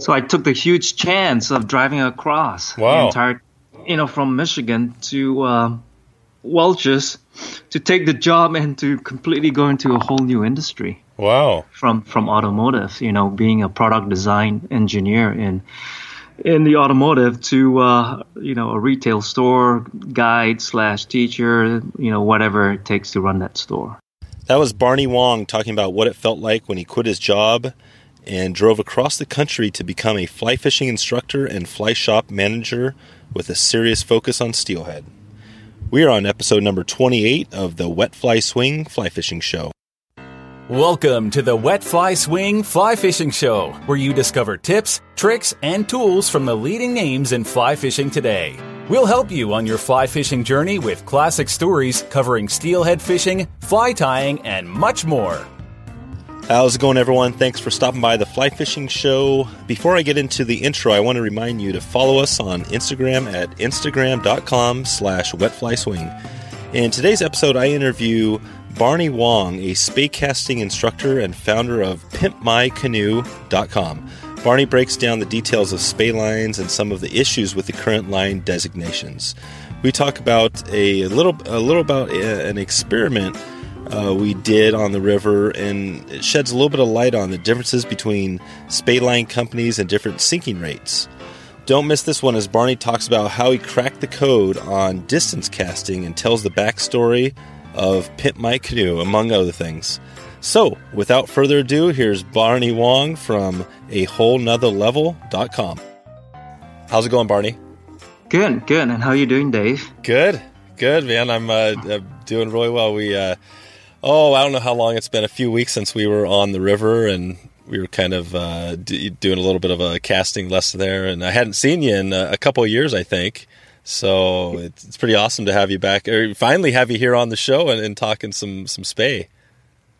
So I took the huge chance of driving across Wow. the entire, you know, from Michigan to uh, Welches to take the job and to completely go into a whole new industry Wow. from from automotive. You know, being a product design engineer in in the automotive to uh, you know a retail store guide slash teacher. You know, whatever it takes to run that store. That was Barney Wong talking about what it felt like when he quit his job and drove across the country to become a fly fishing instructor and fly shop manager with a serious focus on steelhead. We are on episode number 28 of the Wet Fly Swing Fly Fishing Show. Welcome to the Wet Fly Swing Fly Fishing Show, where you discover tips, tricks, and tools from the leading names in fly fishing today. We'll help you on your fly fishing journey with classic stories covering steelhead fishing, fly tying, and much more. How's it going, everyone? Thanks for stopping by the Fly Fishing Show. Before I get into the intro, I want to remind you to follow us on Instagram at instagram.com slash wetflyswing. In today's episode, I interview Barney Wong, a spey casting instructor and founder of pimpmycanoe.com. Barney breaks down the details of spey lines and some of the issues with the current line designations. We talk about a little, a little about uh, an experiment uh, we did on the river, and it sheds a little bit of light on the differences between spey line companies and different sinking rates. Don't miss this one as Barney talks about how he cracked the code on distance casting and tells the backstory of Pimp My Canoe, among other things. So, without further ado, here's Barney Wong from a whole nother level.com. How's it going, Barney? Good, good. And how are you doing, Dave? Good, good, man. I'm uh, uh, doing really well. We, uh, oh, I don't know how long it's been. A few weeks since we were on the river, and we were kind of uh, d- doing a little bit of a casting lesson there. And I hadn't seen you in a, a couple of years, I think. So it's, it's pretty awesome to have you back, or finally have you here on the show and, and talking some some spey.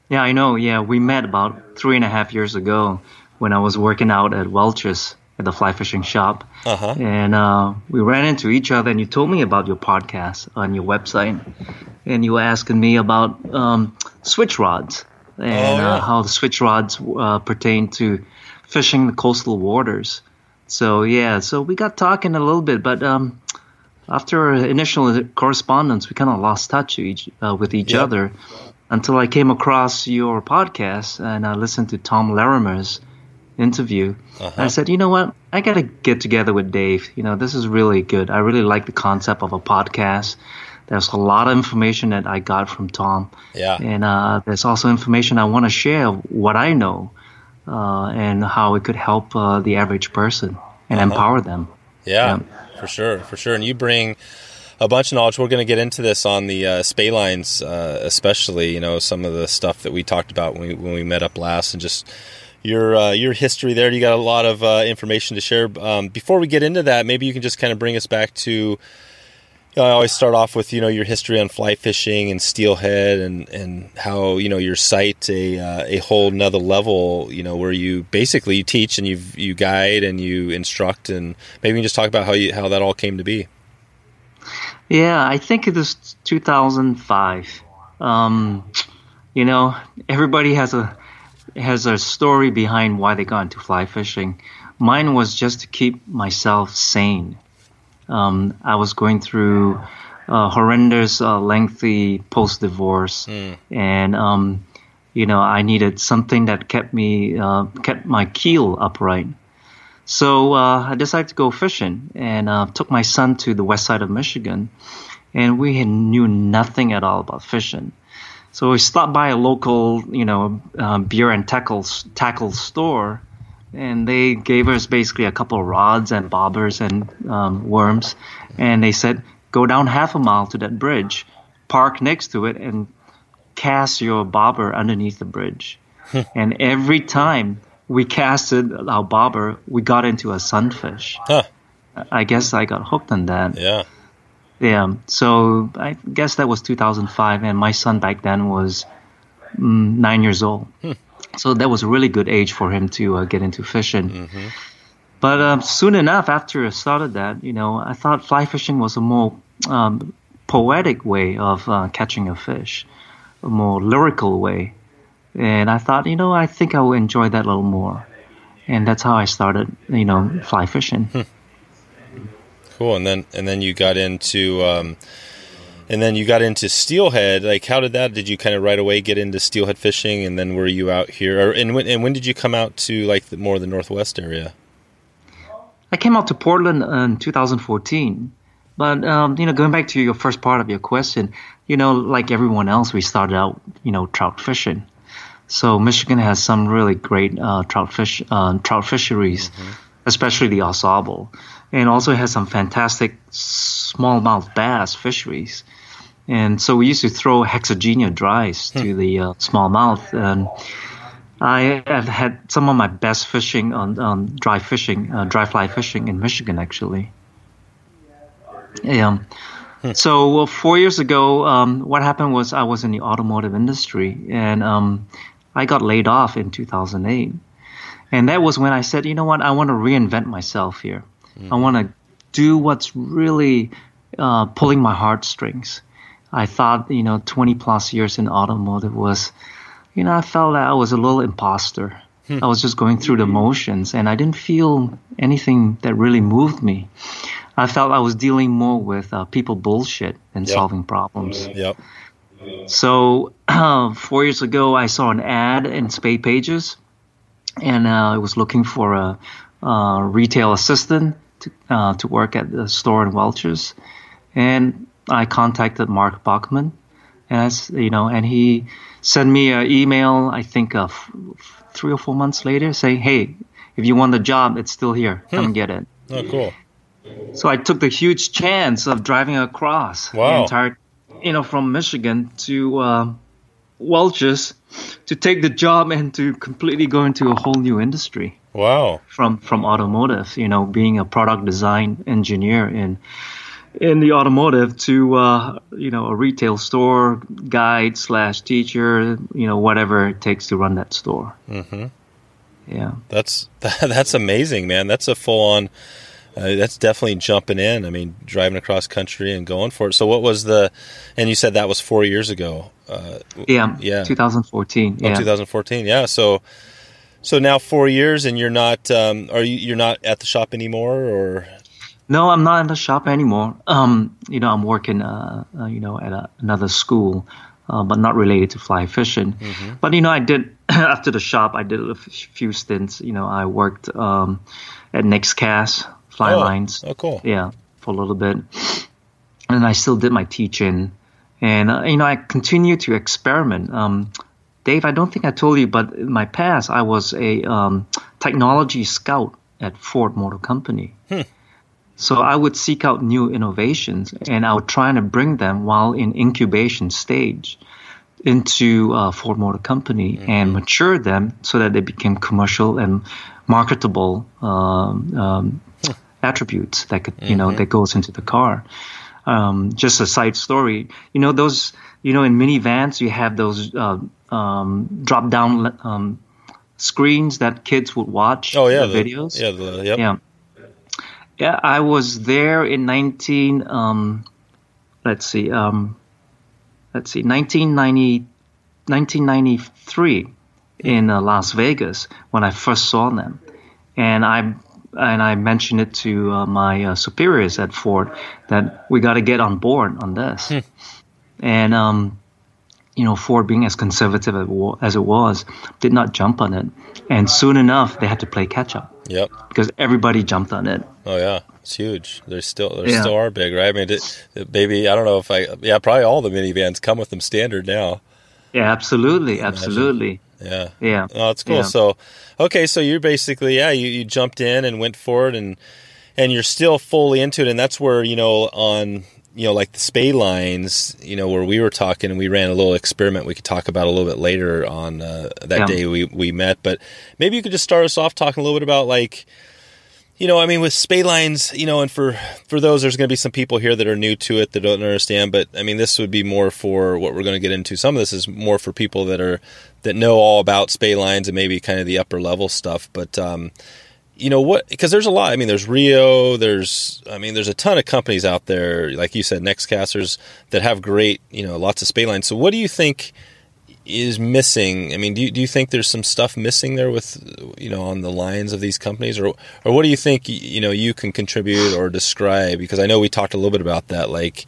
Yeah, I know. Yeah, we met about three and a half years ago when I was working out at Welches at the fly fishing shop. Uh-huh. And uh, we ran into each other, and you told me about your podcast on your website. And you were asking me about um, switch rods and Oh, yeah. uh, how the switch rods uh, pertain to fishing the coastal waters. So, yeah, so we got talking a little bit, but um, after our initial correspondence, we kind of lost touch with each, uh, with each Yep. other until I came across your podcast and I listened to Tom Larimer's interview. Uh-huh. I said, you know what? I got to get together with Dave. You know, this is really good. I really like the concept of a podcast. There's a lot of information that I got from Tom. Yeah. And uh, there's also information I want to share what I know uh, and how it could help uh, the average person and Uh-huh. empower them. Yeah, for sure, for sure. And you bring a bunch of knowledge. We're going to get into this on the uh, spey lines, uh, especially. You know, some of the stuff that we talked about when we when we met up last, and just your uh, your history there. You got a lot of uh, information to share. Um, before we get into that, maybe you can just kind of bring us back to. You know, I always start off with you know your history on fly fishing and steelhead and, and how you know your site a uh, a whole nother level you know where you basically you teach and you you guide and you instruct and maybe you can just talk about how you how that all came to be. Yeah, I think it was 2005. Um, you know, everybody has a has a story behind why they got into fly fishing. Mine was just to keep myself sane. Um, I was going through a horrendous, uh, lengthy post divorce, and um, you know, I needed something that kept me uh, kept my keel upright. So uh, I decided to go fishing and uh, took my son to the west side of Michigan, and we knew nothing at all about fishing. So we stopped by a local, you know, um, beer and tackle tackle store, and they gave us basically a couple of rods and bobbers and um, worms, and they said go down half a mile to that bridge, park next to it, and cast your bobber underneath the bridge. and every time we casted our bobber, we got into a sunfish. Huh. I guess I got hooked on that. Yeah. Yeah. So I guess that was 2005, and my son back then was mm, nine years old. So that was a really good age for him to uh, get into fishing. But um, soon enough, after I started that, you know, I thought fly fishing was a more um, poetic way of uh, catching a fish, a more lyrical way. And I thought, you know, I think I will enjoy that a little more. and that's how I started, you know, fly fishing. Hmm. Cool, and then and then you got into. Um, and then you got into steelhead. Like, how did that? Did you kind of right away get into steelhead fishing, and then were you out here? Or, and when and when did you come out to like the, more the northwest area? I came out to Portland in 2014. But um, you know, going back to your first part of your question, you know, like everyone else, we started out, you know, trout fishing. So Michigan has some really great uh, trout fish uh, trout fisheries, mm-hmm. especially the Au Sable, and also has some fantastic smallmouth bass fisheries. And so we used to throw hexagenia dries to hmm. the uh, smallmouth. And I have had some of my best fishing on, on dry fishing, uh, dry fly fishing in Michigan, actually. Yeah. Hmm. So four years ago, um, what happened was I was in the automotive industry, and um, I got laid off in 2008. And that was when I said, you know what, I want to reinvent myself here. Mm. I want to do what's really uh, pulling my heartstrings. I thought, you know, 20 plus years in automotive was, you know, I felt that I was a little imposter. Hmm. I was just going through the motions and I didn't feel anything that really moved me. I felt I was dealing more with uh, people bullshit than yep. solving problems. Yep. So uh, four years ago, I saw an ad in Spey Pages, and uh, I was looking for a, a retail assistant to, uh, to work at the store in Welches, and I contacted Mark Bachman, as you know, and he sent me an email. I think uh, f- three or four months later, saying, "Hey, if you want the job, it's still here. Come hmm. get it." Oh, cool. So I took the huge chance of driving across wow. the entire you know, from Michigan to uh, Welch's to take the job and to completely go into a whole new industry. Wow. From from automotive, you know, being a product design engineer in in the automotive to uh, you know a retail store guide slash teacher, you know, whatever it takes to run that store. Mm-hmm. Yeah. That's that's amazing, man. That's a full on uh, that's definitely jumping in. I mean, driving across country and going for it. So, what was the? And you said that was four years ago. Uh, yeah, yeah, 2014. Yeah, 2014. Yeah. So, so now four years, and you're not. Um, are you? You're not at the shop anymore, or? No, I'm not in the shop anymore. Um, you know, I'm working. Uh, uh you know, at a, another school. Uh, but not related to fly fishing. Mm-hmm. But you know, I did after the shop. I did a few stints. You know, I worked um, at NextCast fly oh. lines. Oh, cool. Yeah, for a little bit. And I still did my teaching. And, uh, you know, I continue to experiment. Um, Dave, I don't think I told you, but in my past, I was a um, technology scout at Ford Motor Company. Hmm. So I would seek out new innovations and I would try to bring them while in incubation stage into uh, Ford Motor Company mm-hmm. and mature them so that they became commercial and marketable um, um, attributes that could, you know, mm-hmm. that goes into the car. Um, just a side story, you know, those, you know, in minivans, you have those uh, um, drop down um, screens that kids would watch. Oh yeah, the, videos. Yeah, the, yep. yeah, yeah. I was there in nineteen. Um, let's see. Um, let's see, 1990, 1993 in uh, Las Vegas when I first saw them, and I and I mentioned it to uh, my uh, superiors at Ford that we got to get on board on this. Hmm. And um, you know, Ford being as conservative as it was, did not jump on it. And soon enough, they had to play catch up. Yep. Because everybody jumped on it. Oh yeah, it's huge. They're still they yeah. still are big, right? I mean, it, it, maybe I don't know if I yeah probably all the minivans come with them standard now. Yeah, absolutely, absolutely. Yeah. Yeah. Oh, that's cool. Yeah. So, okay, so you're basically yeah, you, you jumped in and went forward and and you're still fully into it, and that's where you know on you know like the spey lines, you know where we were talking and we ran a little experiment we could talk about a little bit later on uh, that yeah. day we we met, but maybe you could just start us off talking a little bit about like you know, I mean, with spey lines, you know, and for for those, there's going to be some people here that are new to it that don't understand. But I mean, this would be more for what we're going to get into. Some of this is more for people that are that know all about spay lines and maybe kind of the upper level stuff. But um, you know what? Because there's a lot. I mean, there's Rio. There's, I mean, there's a ton of companies out there, like you said, Nexcasters that have great, you know, lots of spey lines. So, what do you think? is missing? I mean, do you, do you think there's some stuff missing there with you know on the lines of these companies, or or what do you think you know you can contribute or describe? Because I know we talked a little bit about that. Like,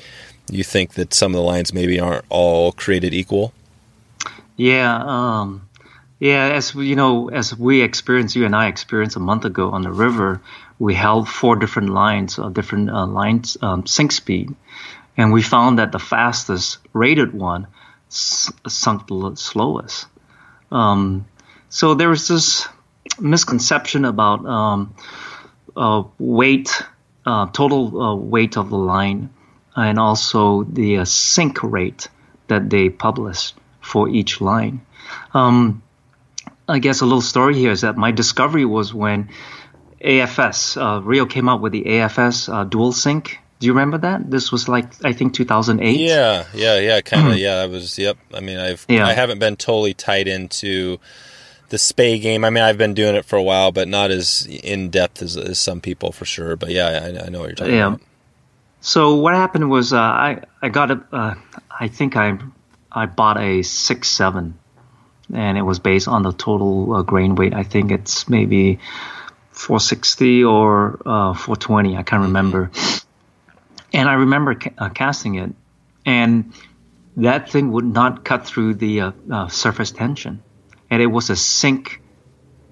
you think that some of the lines maybe aren't all created equal. Yeah, um, yeah. As you know, as we experienced, you and I experienced a month ago on the river, we held four different lines, uh, different uh, lines um, sink speed, and we found that the fastest rated one s- sunk the slowest. Um, so there was this misconception about um, uh, weight, uh, total uh, weight of the line, and also the uh, sink rate that they published for each line. Um, I guess a little story here is that my discovery was when AFS, uh, Rio came out with the AFS uh, dual sink. Do you remember that? This was like I think 2008. Yeah, yeah, yeah, kind of. yeah, I was. Yep. I mean, I've Yeah. I haven't been totally tied into the spey game. I mean, I've been doing it for a while, but not as in depth as, as some people for sure. But yeah, I, I know what you're talking Yeah. about. So what happened was uh, I I got a uh, I think I I bought a six seven, and it was based on the total uh, grain weight. I think it's maybe 460 or uh, 420. I can't remember. And I remember ca- uh, casting it, and that thing would not cut through the uh, uh, surface tension, and it was a sink.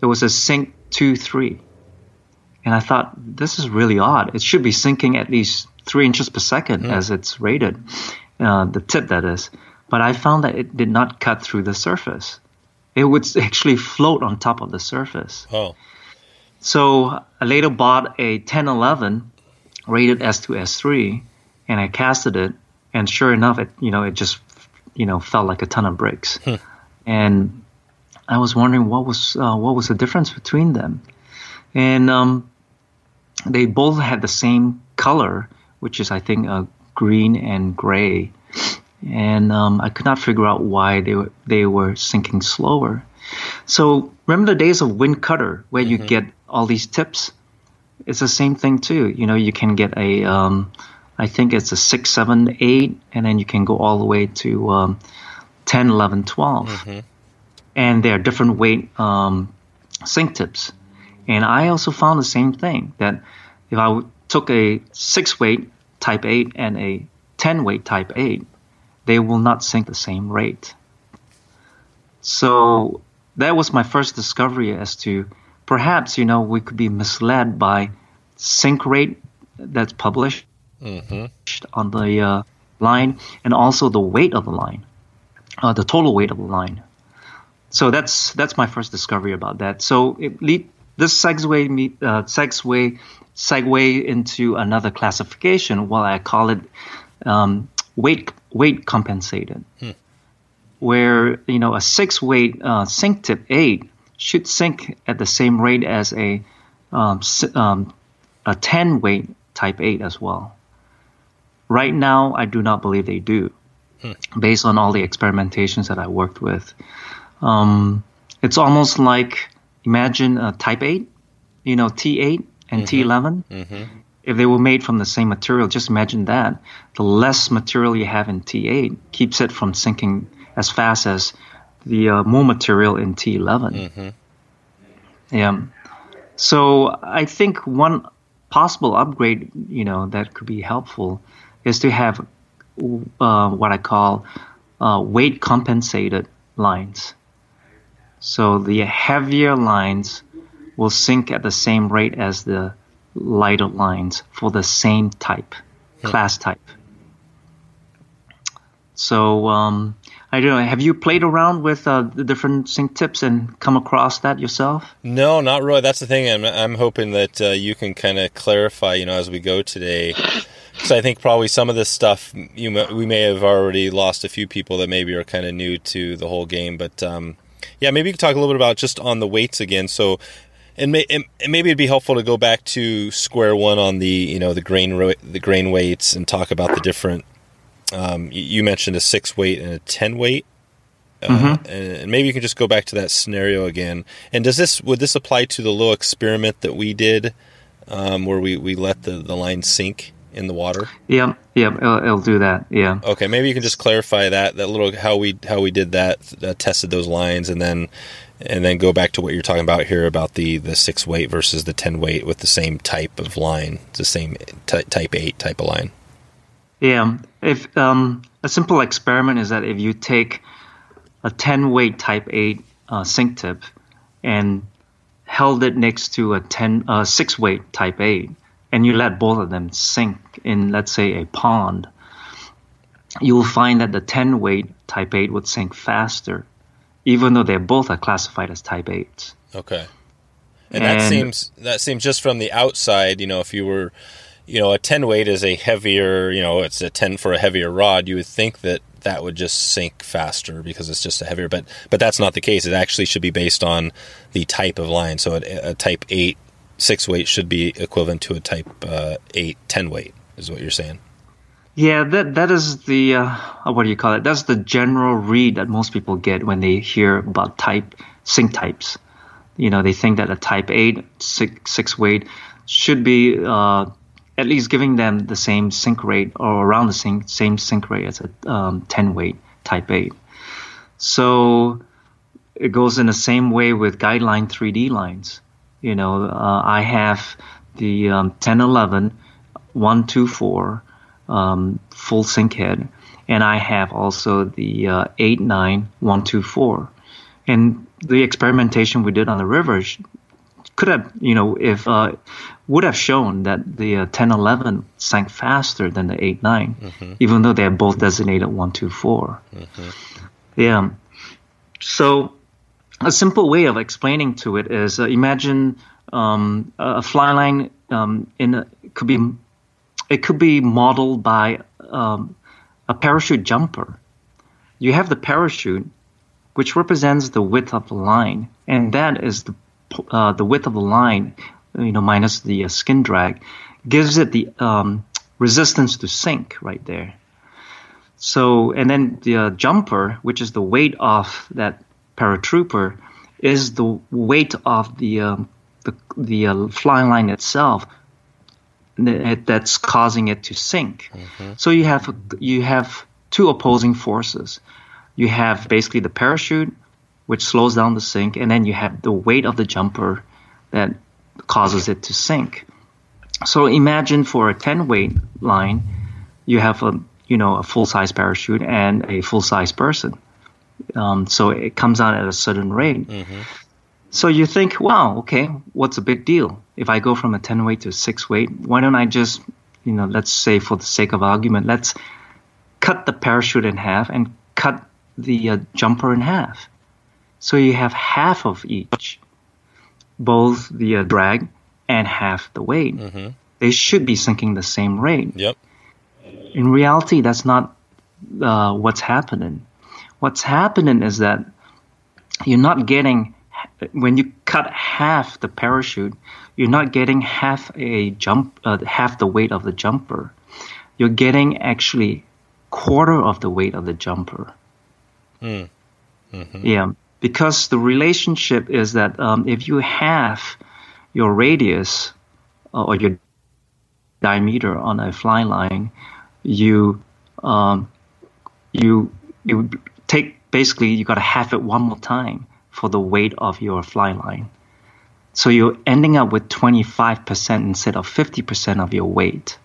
It was a sink two three. And I thought, this is really odd. It should be sinking at least three inches per second as it's rated, uh, the tip that is. But I found that it did not cut through the surface. It would actually float on top of the surface. Oh, So I later bought a 1011 rated S2 S3, and I casted it, and sure enough, it you know it just you know felt like a ton of bricks. And I was wondering what was uh, what was the difference between them, and um, they both had the same color, which is I think uh, green and gray, and um, I could not figure out why they were they were sinking slower. So remember the days of Windcutter where you get all these tips? It's the same thing too. You know, you can get a, um, I think it's a six, seven, eight, and then you can go all the way to um, 10, 11, 12. And there are different weight um, sink tips. And I also found the same thing that if I took a six weight type 8 and a 10 weight type 8, they will not sink the same rate. So that was my first discovery as to perhaps, you know, we could be misled by sink rate that's published on the uh, line and also the weight of the line, uh, the total weight of the line. So that's that's my first discovery about that. So it lead, this segue me uh, segue segue into another classification. Well, I call it um, weight weight compensated, where you know a six weight uh, sink tip eight should sink at the same rate as a um, um, a ten weight type eight as well. Right now, I do not believe they do, based on all the experimentations that I worked with. Um, it's almost like imagine a Type 8, you know, T8 and T11. If they were made from the same material, just imagine that. The less material you have in T8 keeps it from sinking as fast as the uh, more material in T11. Yeah. So I think one possible upgrade, you know, that could be helpful is to have uh, what I call uh, weight compensated lines. So the heavier lines will sink at the same rate as the lighter lines for the same type, class type. So um, I don't know. Have you played around with uh, the different sink tips and come across that yourself? No, not really. That's the thing. I'm, I'm hoping that uh, you can kind of clarify, you know, as we go today. Because I think probably some of this stuff, you may, we may have already lost a few people that maybe are kind of new to the whole game. But um, yeah, maybe you could talk a little bit about just on the weights again. So, and, may, and maybe it'd be helpful to go back to square one on the you know the grain the grain weights and talk about the different. Um, you, mentioned a six weight and a ten weight. Uh, and, and maybe you can just go back to that scenario again. And does this would this apply to the little experiment that we did, um, where we, we let the, the line sink in the water? Yeah, yeah, it'll, it'll do that. Yeah. Okay, maybe you can just clarify that that little how we how we did that, uh, tested those lines, and then and then go back to what you're talking about here about the the six weight versus the ten weight with the same type of line, it's the same t- type eight type of line. Yeah, if um, a simple experiment is that if you take a ten weight type eight uh, sink tip and held it next to a 10 uh, six weight type 8 and you let both of them sink in let's say a pond you will find that the 10 weight type 8 would sink faster even though they both are classified as type 8. okay and, and that seems that seems just from the outside you know if you were you know a 10 weight is a heavier you know it's a 10 for a heavier rod you would think that that would just sink faster because it's just a heavier. But but that's not the case. It actually should be based on the type of line. So a, a type eight six weight should be equivalent to a type uh, eight ten weight. Is what you're saying? Yeah, that that is the uh, what do you call it? That's the general read that most people get when they hear about type sink types. You know, they think that a type eight six, six weight should be uh, at least giving them the same sink rate or around the same, same sink rate as a um, 10 weight Type 8. So it goes in the same way with guideline 3D lines. You know, uh, I have the um, 1011 124 um, full sink head, and I have also the uh, 124. And the experimentation we did on the river could have, you know, if uh, would have shown that the uh, 1011 sank faster than the 8 9, mm-hmm. even though they are both designated 124. Mm-hmm. Yeah. So, a simple way of explaining to it is uh, imagine um, a fly line um, in a, could be it could be modeled by um, a parachute jumper. You have the parachute, which represents the width of the line, and that is the uh, the width of the line, you know, minus the uh, skin drag, gives it the um, resistance to sink right there. So, and then the uh, jumper, which is the weight of that paratrooper, is the weight of the um, the, the uh, flying line itself that's causing it to sink. Mm-hmm. So you have you have two opposing forces. You have basically the parachute which slows down the sink, and then you have the weight of the jumper that causes it to sink. So imagine for a 10 weight line, you have a you know a full size parachute and a full size person. Um, so it comes out at a certain rate. Mm-hmm. So you think, wow, okay, what's a big deal? If I go from a 10 weight to a 6 weight, why don't I just, you know, let's say for the sake of argument, let's cut the parachute in half and cut the uh, jumper in half. So you have half of each, both the uh, drag and half the weight. Mm-hmm. They should be sinking the same rate. Yep. In reality, that's not uh, what's happening. What's happening is that you're not getting when you cut half the parachute, you're not getting half a jump, uh, half the weight of the jumper. You're getting actually quarter of the weight of the jumper. Mm. Mm-hmm. Yeah because the relationship is that um, if you have your radius uh, or your diameter on a fly line, you um, you you take basically you got to have it one more time for the weight of your fly line. So you're ending up with 25% instead of 50% of your weight.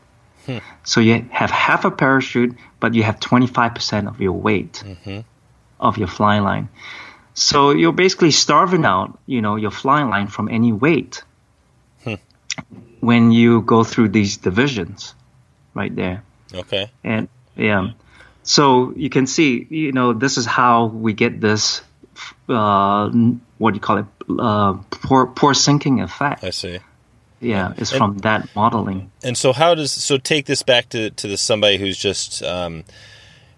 Hmm. So you have half a parachute, but you have 25% of your weight mm-hmm. of your fly line. So you're basically starving out, you know, your flying line from any weight hmm. when you go through these divisions, right there. Okay. And yeah, so you can see, you know, this is how we get this. Uh, what do you call it? Uh, poor poor sinking effect. I see. Yeah, it's and, from that modeling. And so, how does so take this back to to the, somebody who's just um,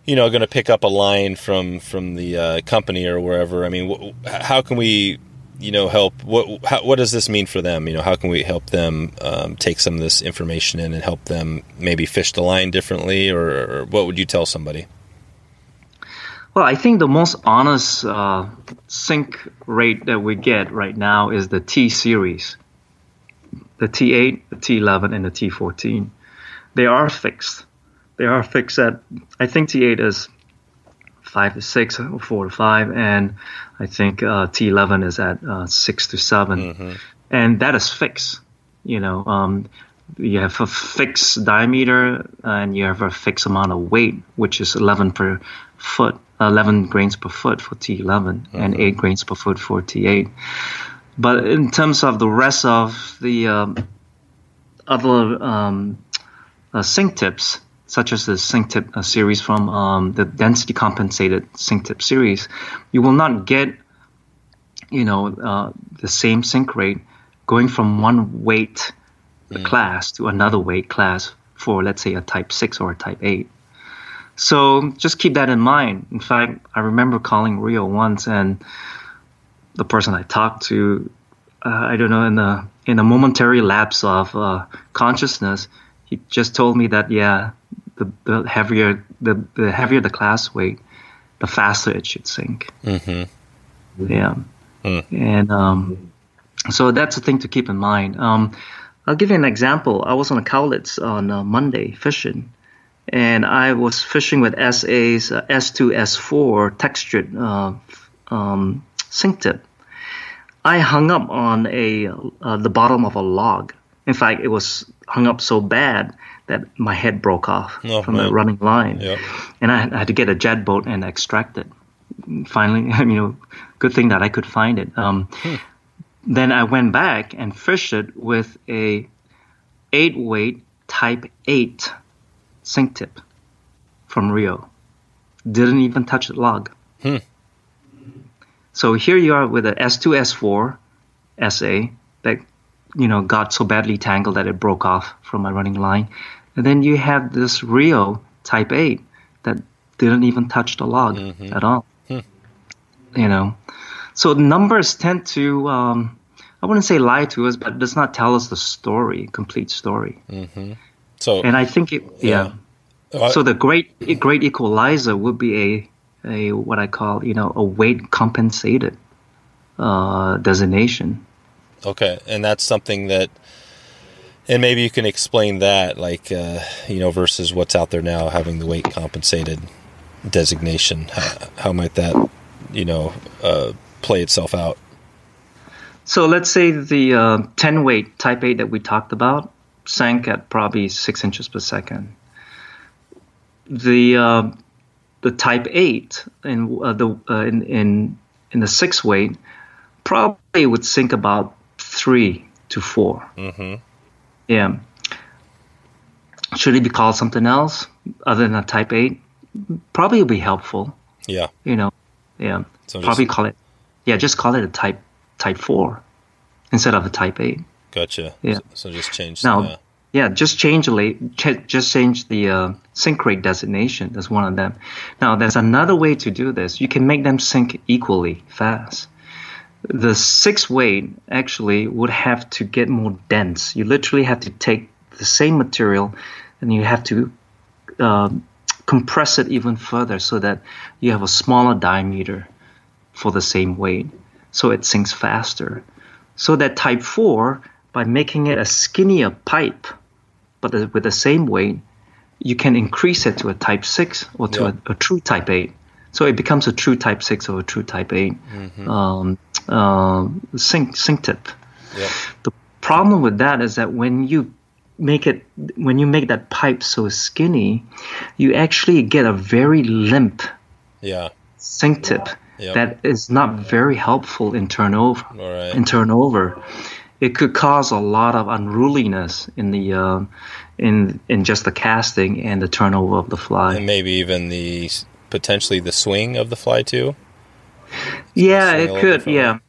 you know going to pick up a line from from the uh, company or wherever i mean wh- how can we you know help what how, what does this mean for them you know how can we help them um, take some of this information in and help them maybe fish the line differently or, or what would you tell somebody well i think the most honest uh, sink rate that we get right now is the t series the t8 the t11 and the t14 they are fixed. They are fixed at I think T8 is five to six or four to five, and I think uh, T11 is at uh, six to 7 Mm-hmm. and that is fixed. You know, um, you have a fixed diameter and you have a fixed amount of weight, which is 11 per foot, 11 grains per foot for T11 and 8 grains per foot for T8. But in terms of the rest of the um, other um, uh, sink tips, such as the sink tip uh, series from um, the density compensated sink tip series, you will not get, you know, uh, the same sink rate going from one weight class to another weight class for, let's say, a type 6 or a type 8. So just keep that in mind. In fact, I remember calling Rio once, and the person I talked to, uh, I don't know, in the in a momentary lapse of uh, consciousness, he just told me that yeah, the, the heavier the, the heavier the class weight, the faster it should sink. Mm-hmm. Yeah, Hmm. and um, so that's a thing to keep in mind. Um, I'll give you an example. I was on a Cowlitz on uh, Monday fishing, and I was fishing with SA's uh, S2, S4 textured uh, um, sink tip. I hung up on a uh, the bottom of a log. In fact, it was hung up so bad that my head broke off Oh, from the running line, Yep. and I had to get a jet boat and extract it. Finally, you know, good thing that I could find it. Um, Then I went back and fished it with a eight weight Type Eight sink tip from Rio. Didn't even touch the log. Hmm. So here you are with a S2, S4 SA that you know got so badly tangled that it broke off from my running line, and then you have this Rio Type 8 that didn't even touch the log at all. You know, so numbers tend to um, I wouldn't say lie to us, but it does not tell us the story, complete story. So And I think it, yeah. Uh, So the great great equalizer would be a a what I call you know a weight compensated uh, designation. Okay, and that's something that, and maybe you can explain that, like uh, you know, versus what's out there now, having the weight compensated designation. How, how might that, you know, uh, play itself out? So let's say the uh, 10 weight Type 8 that we talked about sank at probably six inches per second. The uh, the Type 8 in uh, the uh, in, in in the six weight probably would sink about three to 4 Mm-hmm. Yeah. Should it be called something else other than a Type 8? Probably would be helpful. Yeah. You know, yeah. So probably just- call it, yeah, just call it a Type Type 4 instead of a Type 8. Gotcha. Yeah. So, so just change. Now, the- yeah, just change just change the uh, sink rate designation. That's one of them. Now, there's another way to do this. You can make them sink equally fast. The six weight actually would have to get more dense. You literally have to take the same material and you have to um, compress it even further so that you have a smaller diameter for the same weight, so it sinks faster. So that type 4, by making it a skinnier pipe, but with the same weight, you can increase it to a type 6 or to Yeah. a, a true type 8. So it becomes a true type 6 or a true type 8 um, um, sink, sink tip. The problem with that is that when you make it when you make that pipe so skinny, you actually get a very limp Yeah. sink tip Yep. that is not very helpful in turnover. Right. In turnover, it could cause a lot of unruliness in the uh, in in just the casting and the turnover of the fly. And maybe even the potentially the swing of the fly too. Yeah, it could. Yeah,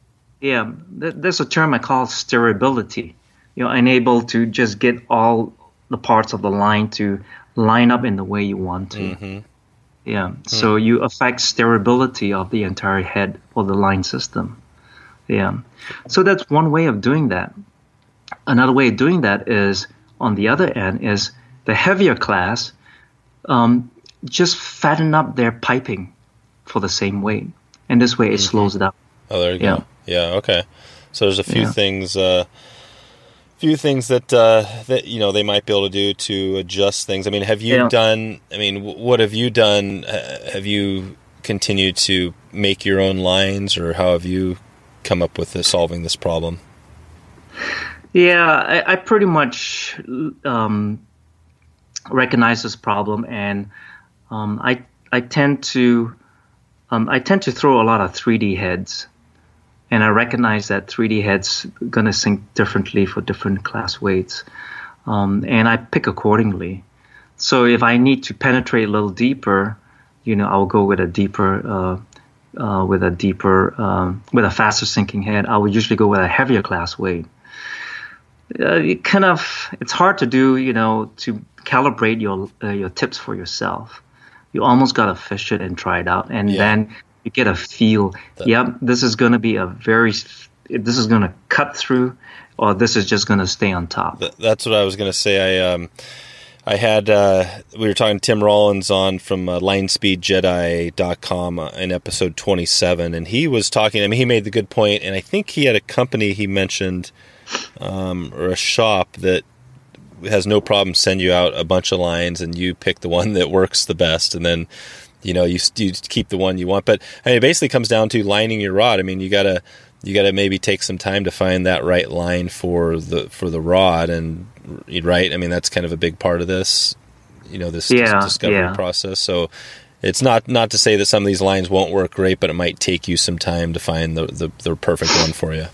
yeah. Th- There's a term I call steerability. You know, unable to just get all the parts of the line to line up in the way you want to. Mm-hmm. Yeah. So you affect steerability of the entire head or the line system. Yeah. So that's one way of doing that. Another way of doing that is on the other end is the heavier class um, just fatten up their piping for the same weight, and this way it slows it down. Oh, there you Yeah. go. Yeah. Okay. So there's a few Yeah. things. Uh, few things that uh, that you know they might be able to do to adjust things. I mean, have you Yeah. done? I mean, wh- what have you done? Uh, have you continued to make your own lines, or how have you come up with this, solving this problem? Yeah, I, I pretty much um, recognize this problem, and um, I I tend to um, I tend to throw a lot of 3D heads, and I recognize that 3D heads gonna sink differently for different class weights, um, and I pick accordingly. So if I need to penetrate a little deeper, you know, I'll go with a deeper. Uh, uh, with a deeper, um, with a faster sinking head, I would usually go with a heavier class weight uh, it kind of it's hard to do you know to calibrate your uh, your tips for yourself you almost got to fish it and try it out and Yeah. then you get a feel yep this is going to be a very this is going to cut through or this is just going to stay on top Th- That's what I was going to say. I um, I had uh, we were talking to Tim Rawlins on from uh, LinespeedJedi.com uh, in episode 27, and he was talking. I mean, he made the good point, and I think he had a company he mentioned um, or a shop that has no problem send you out a bunch of lines, and you pick the one that works the best, and then you know you, you keep the one you want. But I mean, it basically comes down to lining your rod. I mean, you gotta you gotta maybe take some time to find that right line for the for the rod, and right. I mean, that's kind of a big part of this. You know, this Yeah, discovery yeah. process. So. It's not not to say that some of these lines won't work great, but it might take you some time to find the, the, the perfect one for you.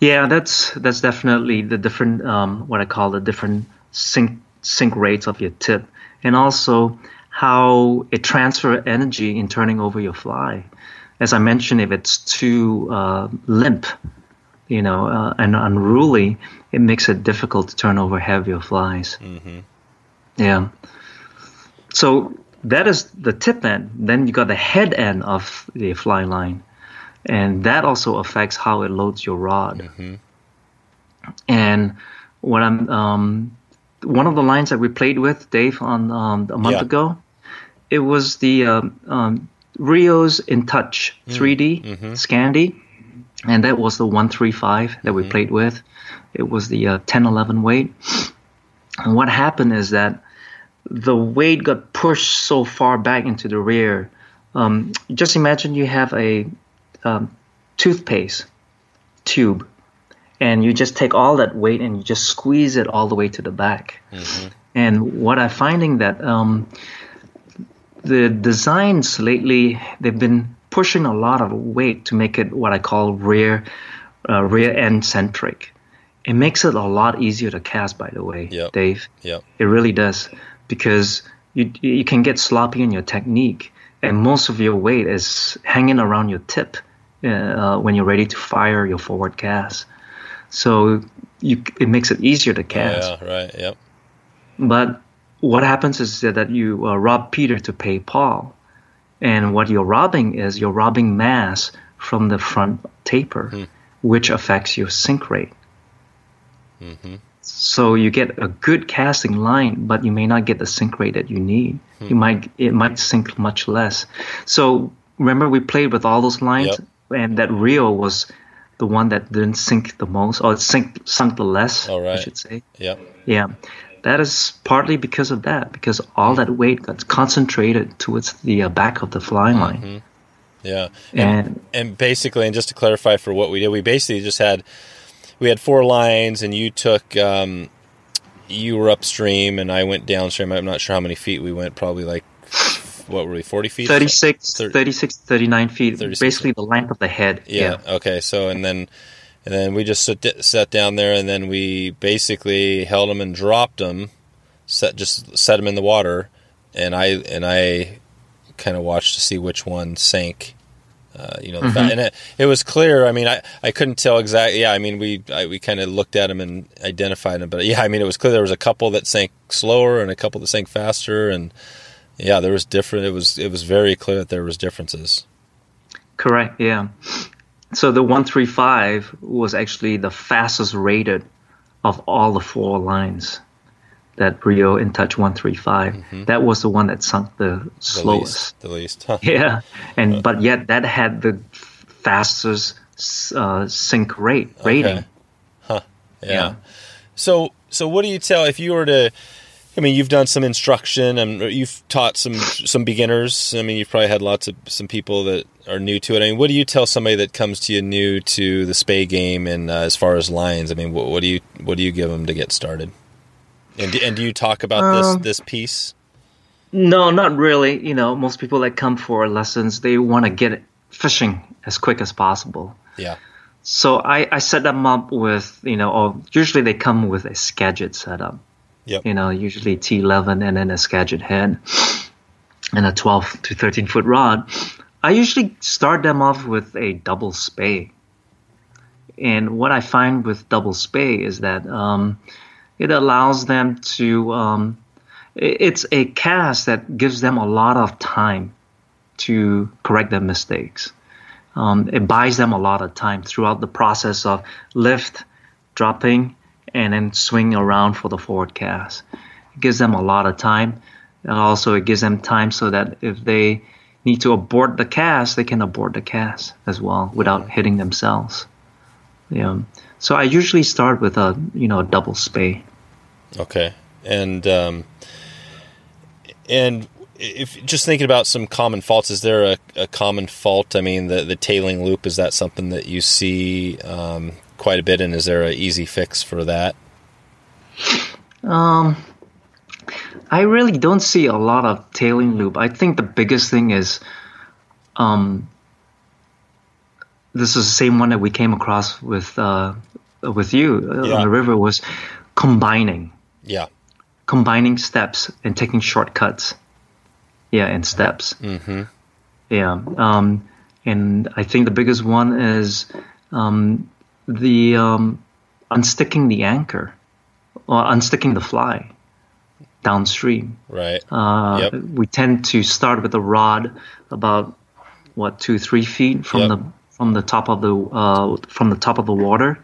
yeah that's that's definitely the different um, what i call the different sink sink rates of your tip and also how it transfer energy in turning over your fly. As i mentioned if it's too uh, limp you know uh, and unruly it makes it difficult to turn over heavier flies. Yeah. So that is the tip end. Then you got the head end of the fly line. And that also affects how it loads your rod. And what I'm um, one of the lines that we played with Dave on um, a month Yeah. ago, it was the um, um, Rio's In Touch 3D Scandi, and that was the 135 that we played with. It was the uh, 1011 weight. And what happened is that the weight got pushed so far back into the rear. Um, just imagine you have a um, toothpaste tube, and you just take all that weight and you just squeeze it all the way to the back. And what I'm finding that um, the designs lately they've been pushing a lot of weight to make it what I call rear uh, rear end centric. It makes it a lot easier to cast, by the way, Yep. Dave. Yep. It really does because you you can get sloppy in your technique, and most of your weight is hanging around your tip uh, when you're ready to fire your forward cast. So you it makes it easier to cast. Yeah, right. Yep. But what happens is that, you uh, rob Peter to pay Paul, and what you're robbing is you're robbing mass from the front taper, hmm. which affects your sink rate. Mm-hmm. So you get a good casting line, but you may not get the sink rate that you need. Hmm. You might it might sink much less. So remember we played with all those lines, Yep. and that Rio was the one that didn't sink the most, or it sink sunk the less. All right. I should say. Yep. Yeah, that is partly because of that, because all that weight got concentrated towards the uh, back of the fly line. Yeah. And and basically, and just to clarify for what we did, we basically just had we had four lines, and you took um, you were upstream, and I went downstream. I'm not sure how many feet we went. Probably like what were we? Forty feet. 36, Thir- 36, 39 feet, 36. basically the length of the head. Yeah. Okay. So and then and then we just sit, sat down there, and then we basically held them and dropped them, set just set them in the water, and I and I kind of watched to see which one sank. Uh, you know, fa- and it, it was clear. I mean, I, I couldn't tell exactly. Yeah, I mean, we I, we kind of looked at them and identified them, but yeah, I mean, it was clear there was a couple that sank slower and a couple that sank faster, and yeah, there was different. It was it was very clear that there was differences. Correct, yeah. So the 135 was actually the fastest rated of all the four lines. That Rio in touch 135. That was the one that sunk the Mm-hmm. The slowest. least, the least. Huh. Yeah, and but yet that had the fastest uh, sink rate rating. Okay. Huh. Yeah. So so what do you tell if you were to I mean, you've done some instruction and you've taught some some beginners. I mean, you've probably had lots of some people that are new to it. I mean, what do you tell somebody that comes to you new to the spey game and uh, as far as lions? I mean, what, what, do you what do you give them to get started? And and do you talk about um, this this piece? No, not really. You know, most people that come for lessons, they want to get fishing as quick as possible. Yeah. So I, I set them up with, you know, or usually they come with a Skagit setup. Yep. You know, usually T11 and then a Skagit head and a 12 to 13 foot rod. I usually start them off with a double spey. And what I find with double spey is that um, it allows them to, um, it's a cast that gives them a lot of time to correct their mistakes. Um, it buys them a lot of time throughout the process of lift, dropping, and then swing around for the forward cast. It gives them a lot of time. And also, it gives them time so that if they need to abort the cast, they can abort the cast as well without hitting themselves. Yeah. So I usually start with a you know a double spey. Okay, and um, and if just thinking about some common faults, is there a, a, common fault? I mean, the the tailing loop is that something that you see um, quite a bit, and is there an easy fix for that? Um, I really don't see a lot of tailing loop. I think the biggest thing is, um, this is the same one that we came across with uh, with you uh, yeah. on the river was combining. Yeah. Combining steps and taking shortcuts. Yeah, and steps. Mm-hmm. Yeah. Um, and I think the biggest one is um, the um, unsticking the anchor or unsticking the fly downstream. Right. Uh, yep. We tend to start with a rod about what two three feet from yep. the from the top of the uh, from the top of the water.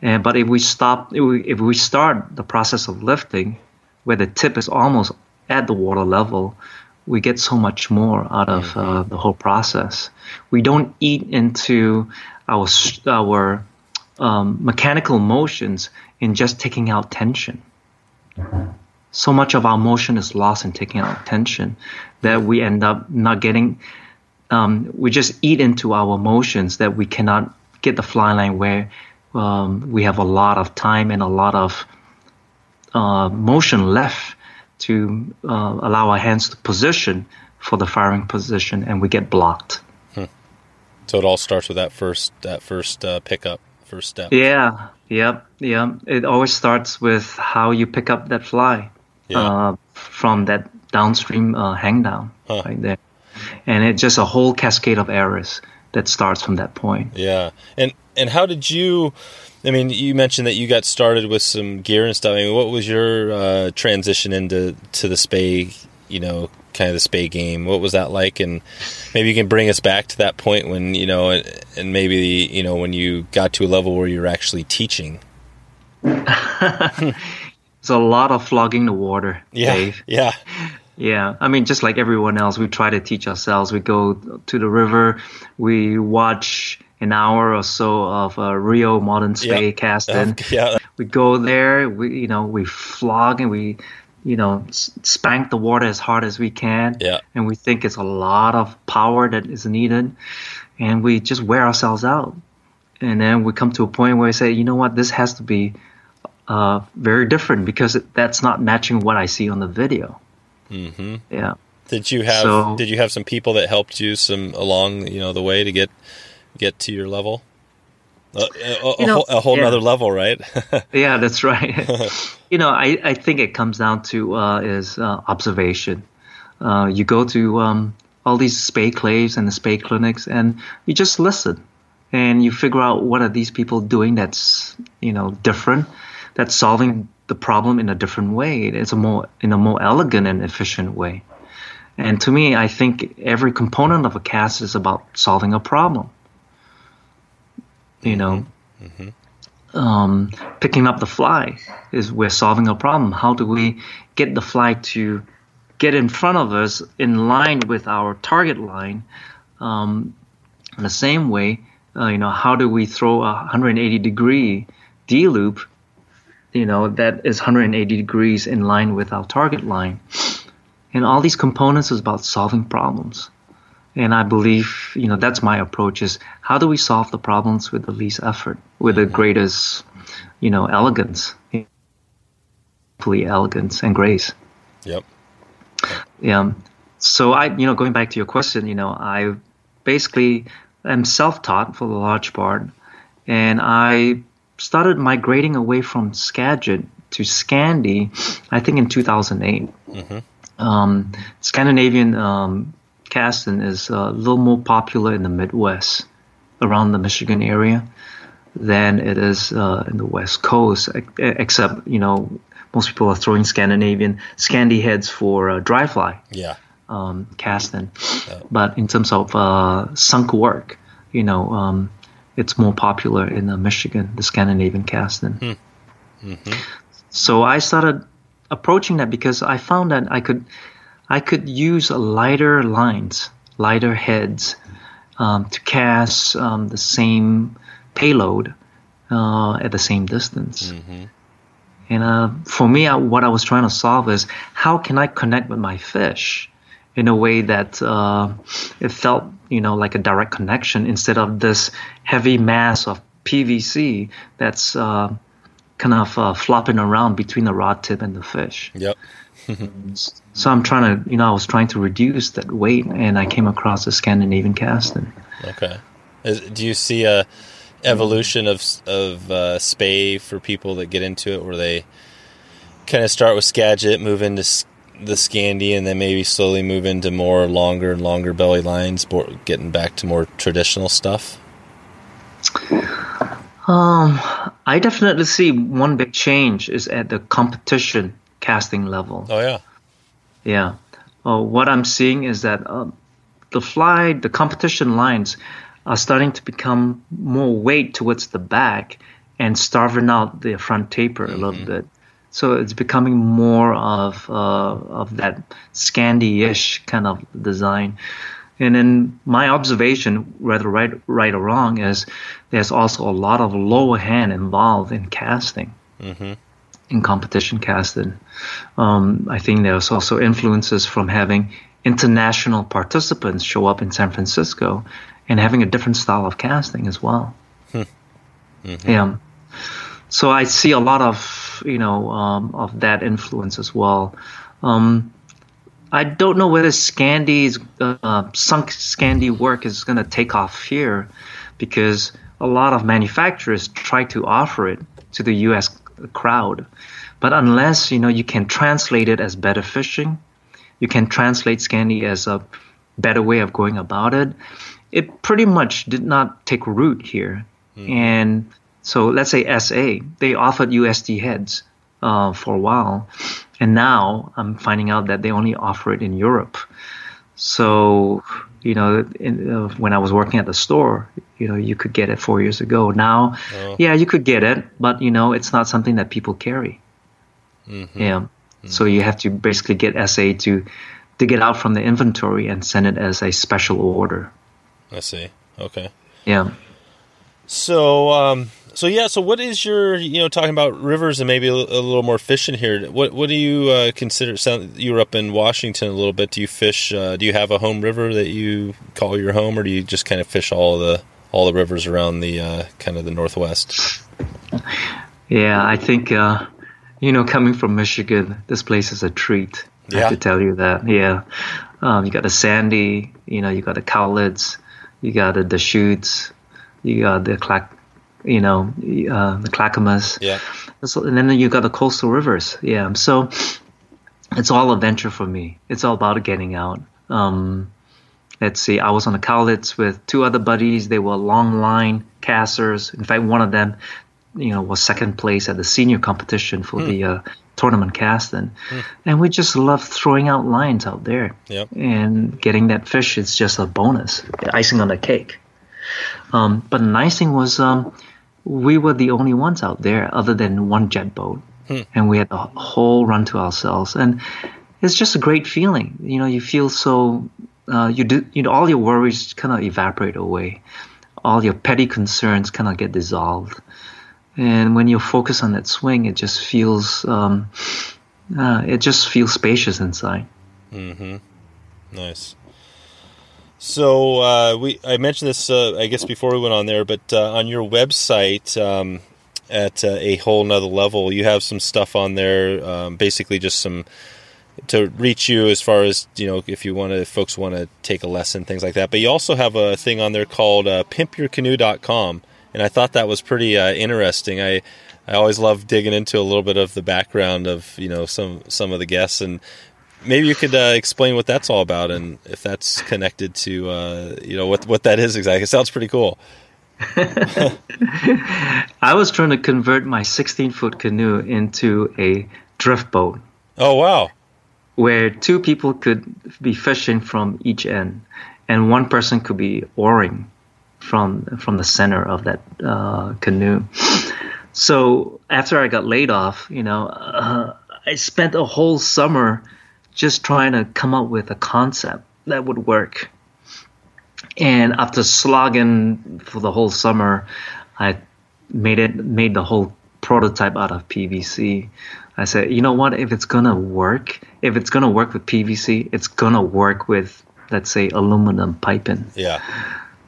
And but if we stop if we, if we start the process of lifting, where the tip is almost at the water level, we get so much more out of uh, mm-hmm. the whole process. We don't eat into our our um, mechanical motions in just taking out tension. So much of our motion is lost in taking out tension that we end up not getting. Um, we just eat into our motions that we cannot get the fly line where um, we have a lot of time and a lot of uh, motion left to uh, allow our hands to position for the firing position, and we get blocked. Hmm. So it all starts with that first that first uh, pickup, first step. Yeah, yep, yeah. It always starts with how you pick up that fly yeah. uh, from that downstream uh, hang down huh. right there, and it's just a whole cascade of errors that starts from that point. Yeah, and and how did you? I mean, you mentioned that you got started with some gear and stuff. I mean, what was your uh, transition into to the spey? You know, kind of the spey game. What was that like? And maybe you can bring us back to that point when you know, and maybe you know when you got to a level where you're actually teaching. it's a lot of flogging the water, yeah, Dave. Yeah. Yeah, I mean, just like everyone else, we try to teach ourselves. We go to the river, we watch an hour or so of uh, Rio modern spey yep. casting. yeah. We go there, we you know we flog and we you know spank the water as hard as we can. Yeah. And we think it's a lot of power that is needed, and we just wear ourselves out. And then we come to a point where we say, you know what, this has to be uh, very different because that's not matching what I see on the video. Mm-hmm. Yeah. Did you have so, Did you have some people that helped you some along you know the way to get get to your level? A, a, know, a, whole, yeah. other level, right? yeah, that's right. you know, I, I think it comes down to uh, is uh, observation. Uh, you go to um, all these spey claves and the spey clinics, and you just listen, and you figure out what are these people doing that's you know different, that's solving the problem in a different way. It's a more in a more elegant and efficient way. And to me, I think every component of a cast is about solving a problem you know. Mm-hmm. Um, picking up the fly is we're solving a problem. How do we get the fly to get in front of us in line with our target line? Um, in the same way, uh, you know, how do we throw a 180 degree D loop you know, that is 180 degrees in line with our target line. And all these components is about solving problems. And I believe, you know, that's my approach is how do we solve the problems with the least effort, with the greatest, you know, elegance, Hopefully elegance and grace. Yep. Yeah. So I, you know, going back to your question, you know, I basically am self-taught for the large part, and I started migrating away from Skagit to Scandi, I think in 2008. Mm-hmm. Um, Scandinavian um, casting is a little more popular in the Midwest, around the Michigan area, than it is uh, in the West Coast. Except, you know, most people are throwing Scandinavian Scandi heads for uh, dry fly. Yeah. Um, casting, yeah. but in terms of uh, sunk work, you know, um, it's more popular in uh, Michigan, the Scandinavian casting. Hmm. Mm-hmm. So I started approaching that because I found that I could I could use lighter lines, lighter heads um, to cast um, the same payload uh, at the same distance. Mm-hmm. And uh, for me, I, what I was trying to solve is how can I connect with my fish in a way that uh, it felt, you know, like a direct connection instead of this heavy mass of PVC that's uh, kind of uh, flopping around between the rod tip and the fish. Yep. So I'm trying to, you know, I was trying to reduce that weight, and I came across the Scandinavian casting. Okay. Is, do you see a evolution of of uh, Spey for people that get into it, where they kind of start with Skagit, move into the Scandi, and then maybe slowly move into more longer and longer belly lines, getting back to more traditional stuff? Um, I definitely see one big change is at the competition casting level. Oh yeah, yeah. Uh, what I'm seeing is that uh, the fly, the competition lines, are starting to become more weight towards the back and starving out the front taper mm-hmm. a little mm-hmm. bit. So it's becoming more of uh, of that Scandi-ish kind of design. And in my observation, whether right, right or wrong, is there's also a lot of lower hand involved in casting, mm-hmm. In competition casting. Um, I think there's also influences from having international participants show up in San Francisco and having a different style of casting as well. Hmm. Mm-hmm. Yeah. So I see a lot of you know um, of that influence as well. Um, I don't know whether Scandi's uh, sunk Scandi work is going to take off here, because a lot of manufacturers try to offer it to the U.S. crowd, but unless you know you can translate it as better fishing, you can translate Scandi as a better way of going about it. It pretty much did not take root here, mm. and so let's say SA they offered USD heads uh, for a while and now I'm finding out that they only offer it in Europe. So, you know, in, uh, when I was working at the store, you know, you could get it four years ago. Now, oh. yeah, you could get it, but you know, it's not something that people carry. Mm-hmm. Yeah. Mm-hmm. So you have to basically get SA to to get out from the inventory and send it as a special order. I see. Okay. Yeah. So, um, so yeah, so what is your you know talking about rivers and maybe a, a little more fishing here? What what do you uh, consider? Sound you were up in Washington a little bit. Do you fish? Uh, do you have a home river that you call your home, or do you just kind of fish all the all the rivers around the uh, kind of the northwest? Yeah, I think uh, you know coming from Michigan, this place is a treat. Yeah. I have to tell you that. Yeah, um, you got the Sandy, you know, you got the Cowlitz, you got the the Deschutes, you got the Clack you know, uh, the Clackamas. Yeah. So, and then you've got the coastal rivers. Yeah. So it's all adventure for me. It's all about getting out. Um, let's see. I was on the Cowlitz with two other buddies. They were long line casters. In fact, one of them, you know, was second place at the senior competition for the hmm. uh, tournament casting. Hmm. And we just love throwing out lines out there. Yep. And getting that fish is just a bonus, icing on the cake. Um, but the nice thing was um, we were the only ones out there other than one jet boat. Hmm. And we had the whole run to ourselves. And it's just a great feeling. You know, you feel so, uh, you do, you know, all your worries kind of evaporate away. All your petty concerns kind of get dissolved. and when you focus on that swing, it just feels um, uh, it just feels spacious inside. Mm-hmm. Nice. So uh, we I mentioned this uh, I guess before we went on there, but uh, on your website um, at uh, a whole nother level, you have some stuff on there, um, basically just some to reach you as far as you know if you want to folks want to take a lesson things like that. But you also have a thing on there called uh, pimpyourcanoe.com and i thought that was pretty uh, interesting. I i always love digging into a little bit of the background of you know some some of the guests and maybe you could uh, explain what that's all about and if that's connected to uh, you know what what that is exactly. It sounds pretty cool. I was trying to convert my 16 foot canoe into a drift boat. Oh wow. Where two people could be fishing from each end, and one person could be oaring from from the center of that uh, canoe. So after I got laid off, you know, uh, I spent a whole summer just trying to come up with a concept that would work. And after slogging for the whole summer, I made it made the whole prototype out of PVC. I said, you know what? If it's gonna work, if it's gonna work with PVC, it's gonna work with, let's say, aluminum piping. Yeah.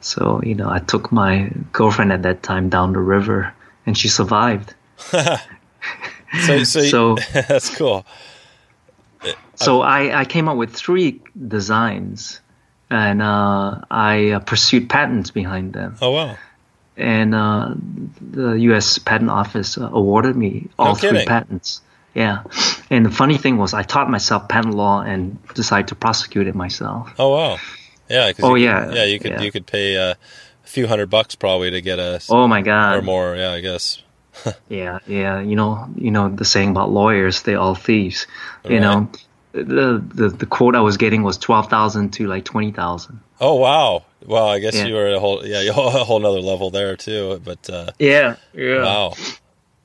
So you know, I took my girlfriend at that time down the river, and she survived. so, so, so that's cool. So I, I came up with three designs, and uh, I uh, pursued patents behind them. Oh wow! And uh, the U.S. Patent Office uh, awarded me all No three kidding. patents. Yeah, and the funny thing was, I taught myself patent law and decided to prosecute it myself. Oh wow! Yeah. Oh, you yeah, yeah. You could yeah. you could pay uh, a few hundred bucks probably to get a Oh my God! or more. Yeah, I guess. Yeah, yeah. You know, you know the saying about lawyers, they're all thieves. You Right. know, the, the the quote I was getting was twelve thousand to like twenty thousand. Oh wow! Well, I guess Yeah. you were at a whole yeah you're a whole nother level there too. But uh, Yeah, yeah. wow,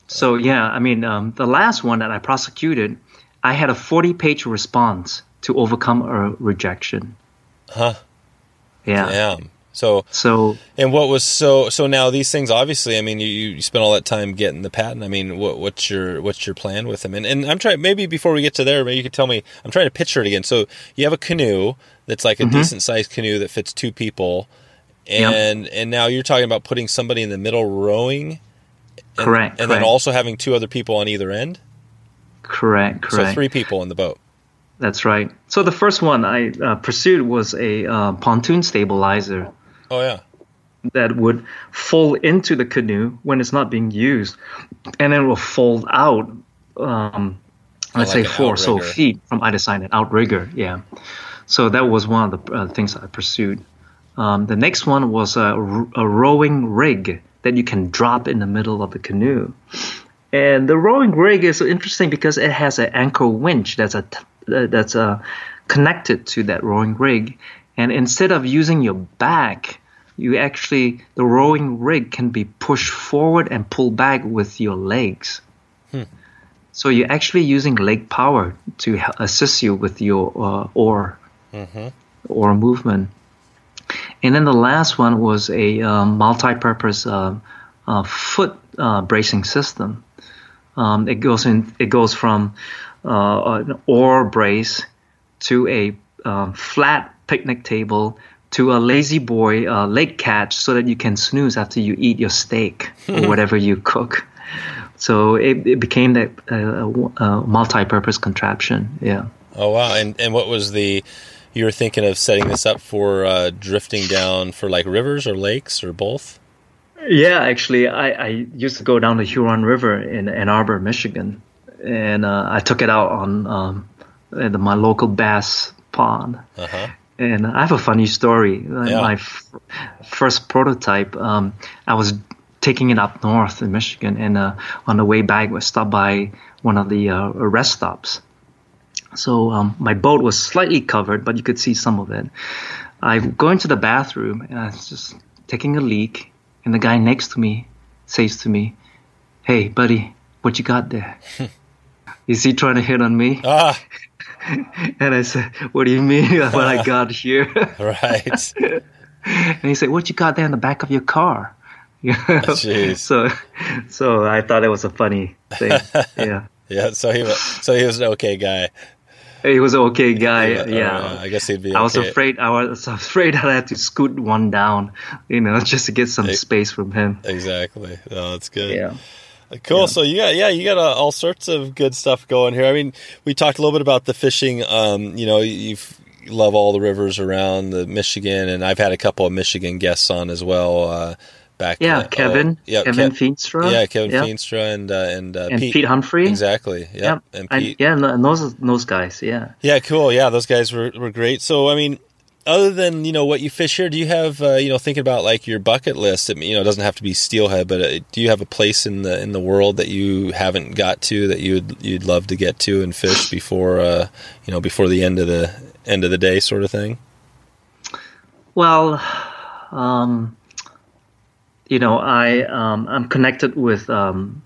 So yeah, I mean, um, the last one that I prosecuted, I had a forty-page response to overcome a rejection. huh? Yeah. Damn. So So and what was so so now these things obviously I mean you, you spent all that time getting the patent I mean what what's your what's your plan with them and and I'm trying maybe before we get to there maybe you could tell me I'm trying to picture it again so you have a canoe that's like a Mm-hmm. decent sized canoe that fits two people Yep. and and now you're talking about putting somebody in the middle rowing and, Correct, and then also having two other people on either end correct, correct. so three people in the boat That's right. So the first one I uh, pursued was a uh, pontoon stabilizer oh yeah that would fold into the canoe when it's not being used, and then it will fold out. Um, let's like say four or so feet from either side, an outrigger. Yeah. So that was one of the uh, things I pursued. Um, the next one was a rowing rig that you can drop in the middle of the canoe. And the rowing rig is interesting because it has an anchor winch that's a t- uh, that's uh, connected to that rowing rig. And instead of using your back, you actually the rowing rig can be pushed forward and pulled back with your legs. So you're actually using leg power to assist you with your uh, oar oar movement. And then the last one was a um, multi-purpose uh, uh, foot uh, bracing system. Um, it goes in. It goes from uh, an oar brace to a um, flat picnic table to a lazy boy uh, lake catch, so that you can snooze after you eat your steak or whatever you cook. So it, it became that uh, uh, multi-purpose contraption. Yeah. Oh wow! And and what was the you were thinking of setting this up for uh, drifting down for like rivers or lakes or both? Yeah, actually, I, I used to go down the Huron River in Ann Arbor, Michigan, and uh, I took it out on um, at my local bass pond. Uh huh. And I have a funny story. Yeah. My f- first prototype, um, I was taking it up north in Michigan, and uh, on the way back, I stopped by one of the uh, rest stops. So um, my boat was slightly covered, but you could see some of it. I go into the bathroom, and I was just taking a leak, and the guy next to me says to me, "Hey, buddy, what you got there?" Is he trying to hit on me? Ah, And I said, "What do you mean? what I got here?" right. and he said, "What you got there in the back of your car?" Jeez. so, so I thought it was a funny thing. Yeah. Yeah, so he was so he was an okay guy. He was an okay guy. Yeah, Yeah. uh, I guess he'd be I was afraid. I was afraid I had to scoot one down, you know, just to get some space from him. Exactly. Oh, that's good. Yeah. Cool. So you got yeah, you got uh, all sorts of good stuff going here. I mean, we talked a little bit about the fishing. Um, you know, you love all the rivers around the Michigan, and I've had a couple of Michigan guests on as well. Uh, back, Yeah, uh, Kevin, yeah, Kevin Kev- Feenstra. yeah, Kevin yeah. Feenstra and uh, and, uh, and Pete, Humphrey. Exactly. Yep. Yeah, And I- yeah, and those those guys. Yeah. Yeah, cool. Yeah, those guys were, were great. So, I mean, other than you know what you fish here, do you have uh, you know thinking about like your bucket list? It, you know, it doesn't have to be steelhead, but uh, do you have a place in the in the world that you haven't got to that you'd you'd love to get to and fish before uh, you know before the end of the end of the day, sort of thing? Well, um, you know, I um, I'm connected with um,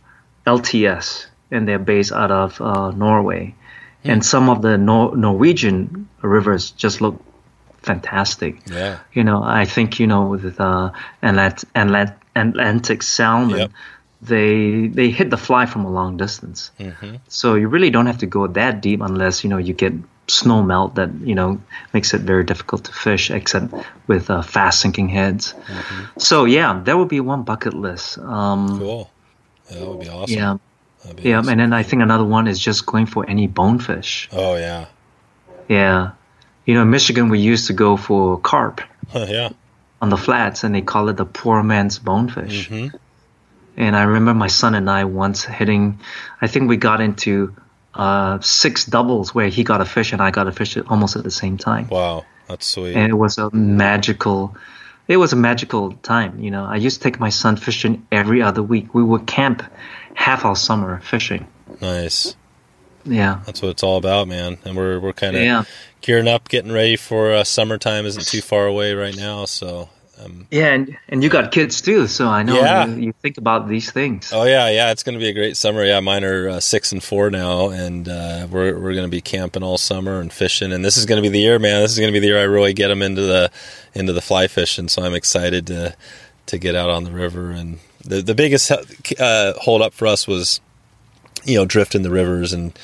LTS, and they're based out of uh, Norway, and some of the Nor- Norwegian rivers just look fantastic. Yeah. You know, I think you know with uh, Atlant- Atlant- Atlantic salmon, Yep. they they hit the fly from a long distance. Mm-hmm. So you really don't have to go that deep unless you know you get snow melt that you know makes it very difficult to fish, except with uh, fast sinking heads. So yeah, that would be one bucket list. Um, Cool. That would be awesome. yeah, be yeah, awesome. and then I think another one is just going for any bonefish. Oh yeah. Yeah, you know, in Michigan we used to go for carp yeah. on the flats, and they call it the poor man's bonefish. Mhm. And I remember my son and I once hitting, I think we got into uh, six doubles where he got a fish and I got a fish almost at the same time. Wow, that's sweet. And it was a magical, it was a magical time. You know, I used to take my son fishing every other week. We would camp half our summer fishing. nice. Yeah. That's what it's all about, man. And we're we're kind of Yeah. gearing up, getting ready for uh, summertime. Isn't too far away right now, so. Um, Yeah. And, and you got kids too. So I know Yeah. you, you think about these things. oh yeah, yeah, it's going to be a great summer. Yeah, mine are uh, six and four now, and uh, we're we're going to be camping all summer and fishing. And this is going to be the year, man. This is going to be the year I really get them into the into the fly fishing. So I'm excited to to get out on the river. And the the biggest uh, hold up for us was, you know, drifting the rivers and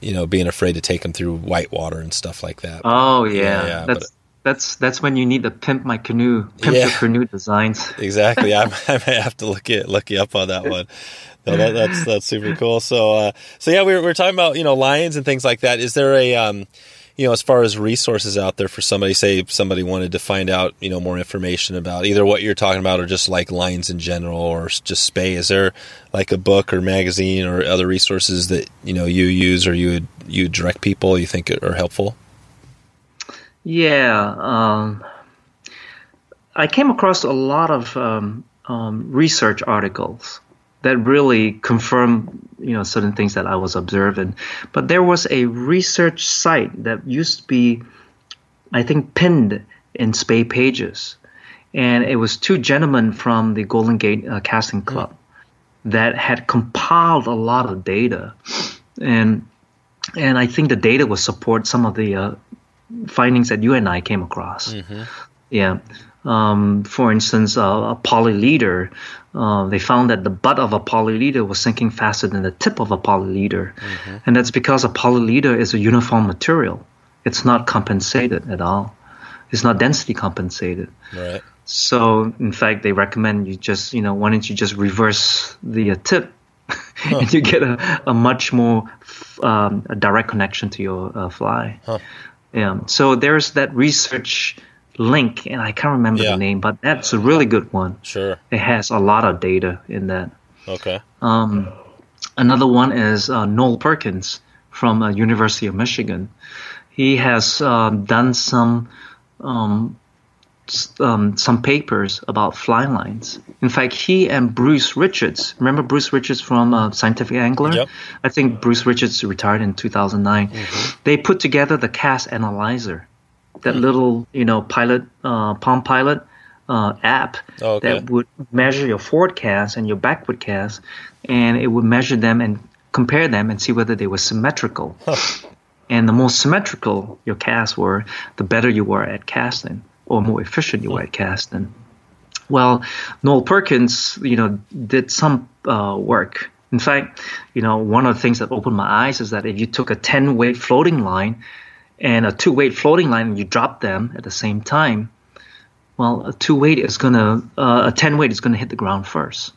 you know being afraid to take them through white water and stuff like that. Oh yeah. Yeah, yeah, that's, that's, that's when you need to pimp my canoe, pimp Yeah. your canoe designs. exactly. I, I may have to look it look you up on that one. No, that, that's that's super cool. So uh, so yeah, we were, we were talking about you know lions and things like that. Is there a um, you know as far as resources out there for somebody? Say somebody wanted to find out you know more information about either what you're talking about or just like lions in general or just spey. Is there like a book or magazine or other resources that you know you use or you would you direct people you think are helpful? Yeah, um, I came across a lot of um, um, research articles that really confirmed you know, certain things that I was observing. But there was a research site that used to be, I think, pinned in Spey Pages, and it was two gentlemen from the Golden Gate uh, Casting Club that had compiled a lot of data, and and I think the data would support some of the uh, findings that you and I came across. Yeah. Um, for instance, uh, a polyleader, uh, they found that the butt of a polyleader was sinking faster than the tip of a polyleader. And that's because a polyleader is a uniform material. It's not compensated at all. It's not density compensated. Right. So, in fact, they recommend you just, you know, why don't you just reverse the uh, tip and you get a, a much more um, a direct connection to your uh, fly. Huh. Yeah. So there's that research link, and I can't remember Yeah. the name, but that's a really good one. Sure. It has a lot of data in that. Okay. Um, another one is uh, Noel Perkins from uh, University of Michigan. He has um, done some um, um, some papers about fly lines. In fact, he and Bruce Richards, remember Bruce Richards from uh, Scientific Angler? Yep. I think Bruce Richards retired in 2009. They put together the cast analyzer, that little you know pilot uh, Palm Pilot uh, app Oh, okay. that would measure your forward cast and your backward cast, and it would measure them and compare them and see whether they were symmetrical. And the more symmetrical your casts were, the better you were at casting, or more efficient you were at casting. Well, Noel Perkins, you know, did some uh, work. In fact, you know, one of the things that opened my eyes is that if you took a 10 weight floating line and a two weight floating line and you drop them at the same time, well, a two weight is gonna, uh, a 10 weight is gonna hit the ground 1st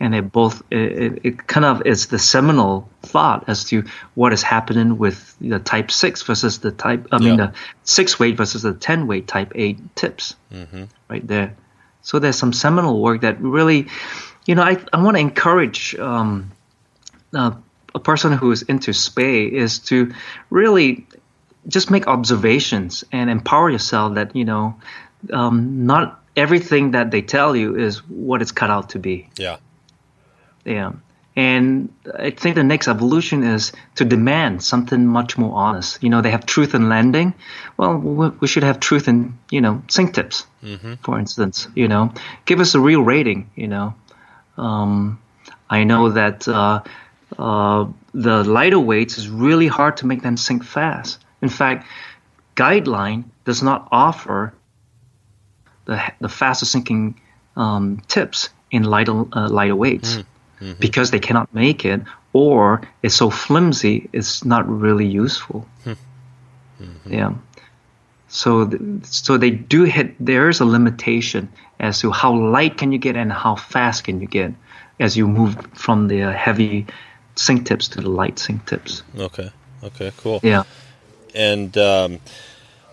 And it both, it, it kind of is the seminal thought as to what is happening with the type six versus the type, I mean, Yeah. the six weight versus the 10 weight type eight tips right there. So there's some seminal work that really, you know, I, I want to encourage um, uh, a person who is into spey is to really just make observations and empower yourself that, you know, um, not everything that they tell you is what it's cut out to be. Yeah. Yeah. And I think the next evolution is to demand something much more honest. You know, they have truth in lending. Well, we should have truth in, you know, sink tips, for instance. You know, give us a real rating, you know. Um, I know that uh, uh, the lighter weights is really hard to make them sink fast. In fact, Guideline does not offer the, the faster sinking um, tips in lighter, uh, lighter weights because they cannot make it or it's so flimsy it's not really useful yeah so th- so they do hit there's a limitation as to how light can you get and how fast can you get as you move from the heavy sink tips to the light sink tips Okay. Okay. Cool. yeah And um,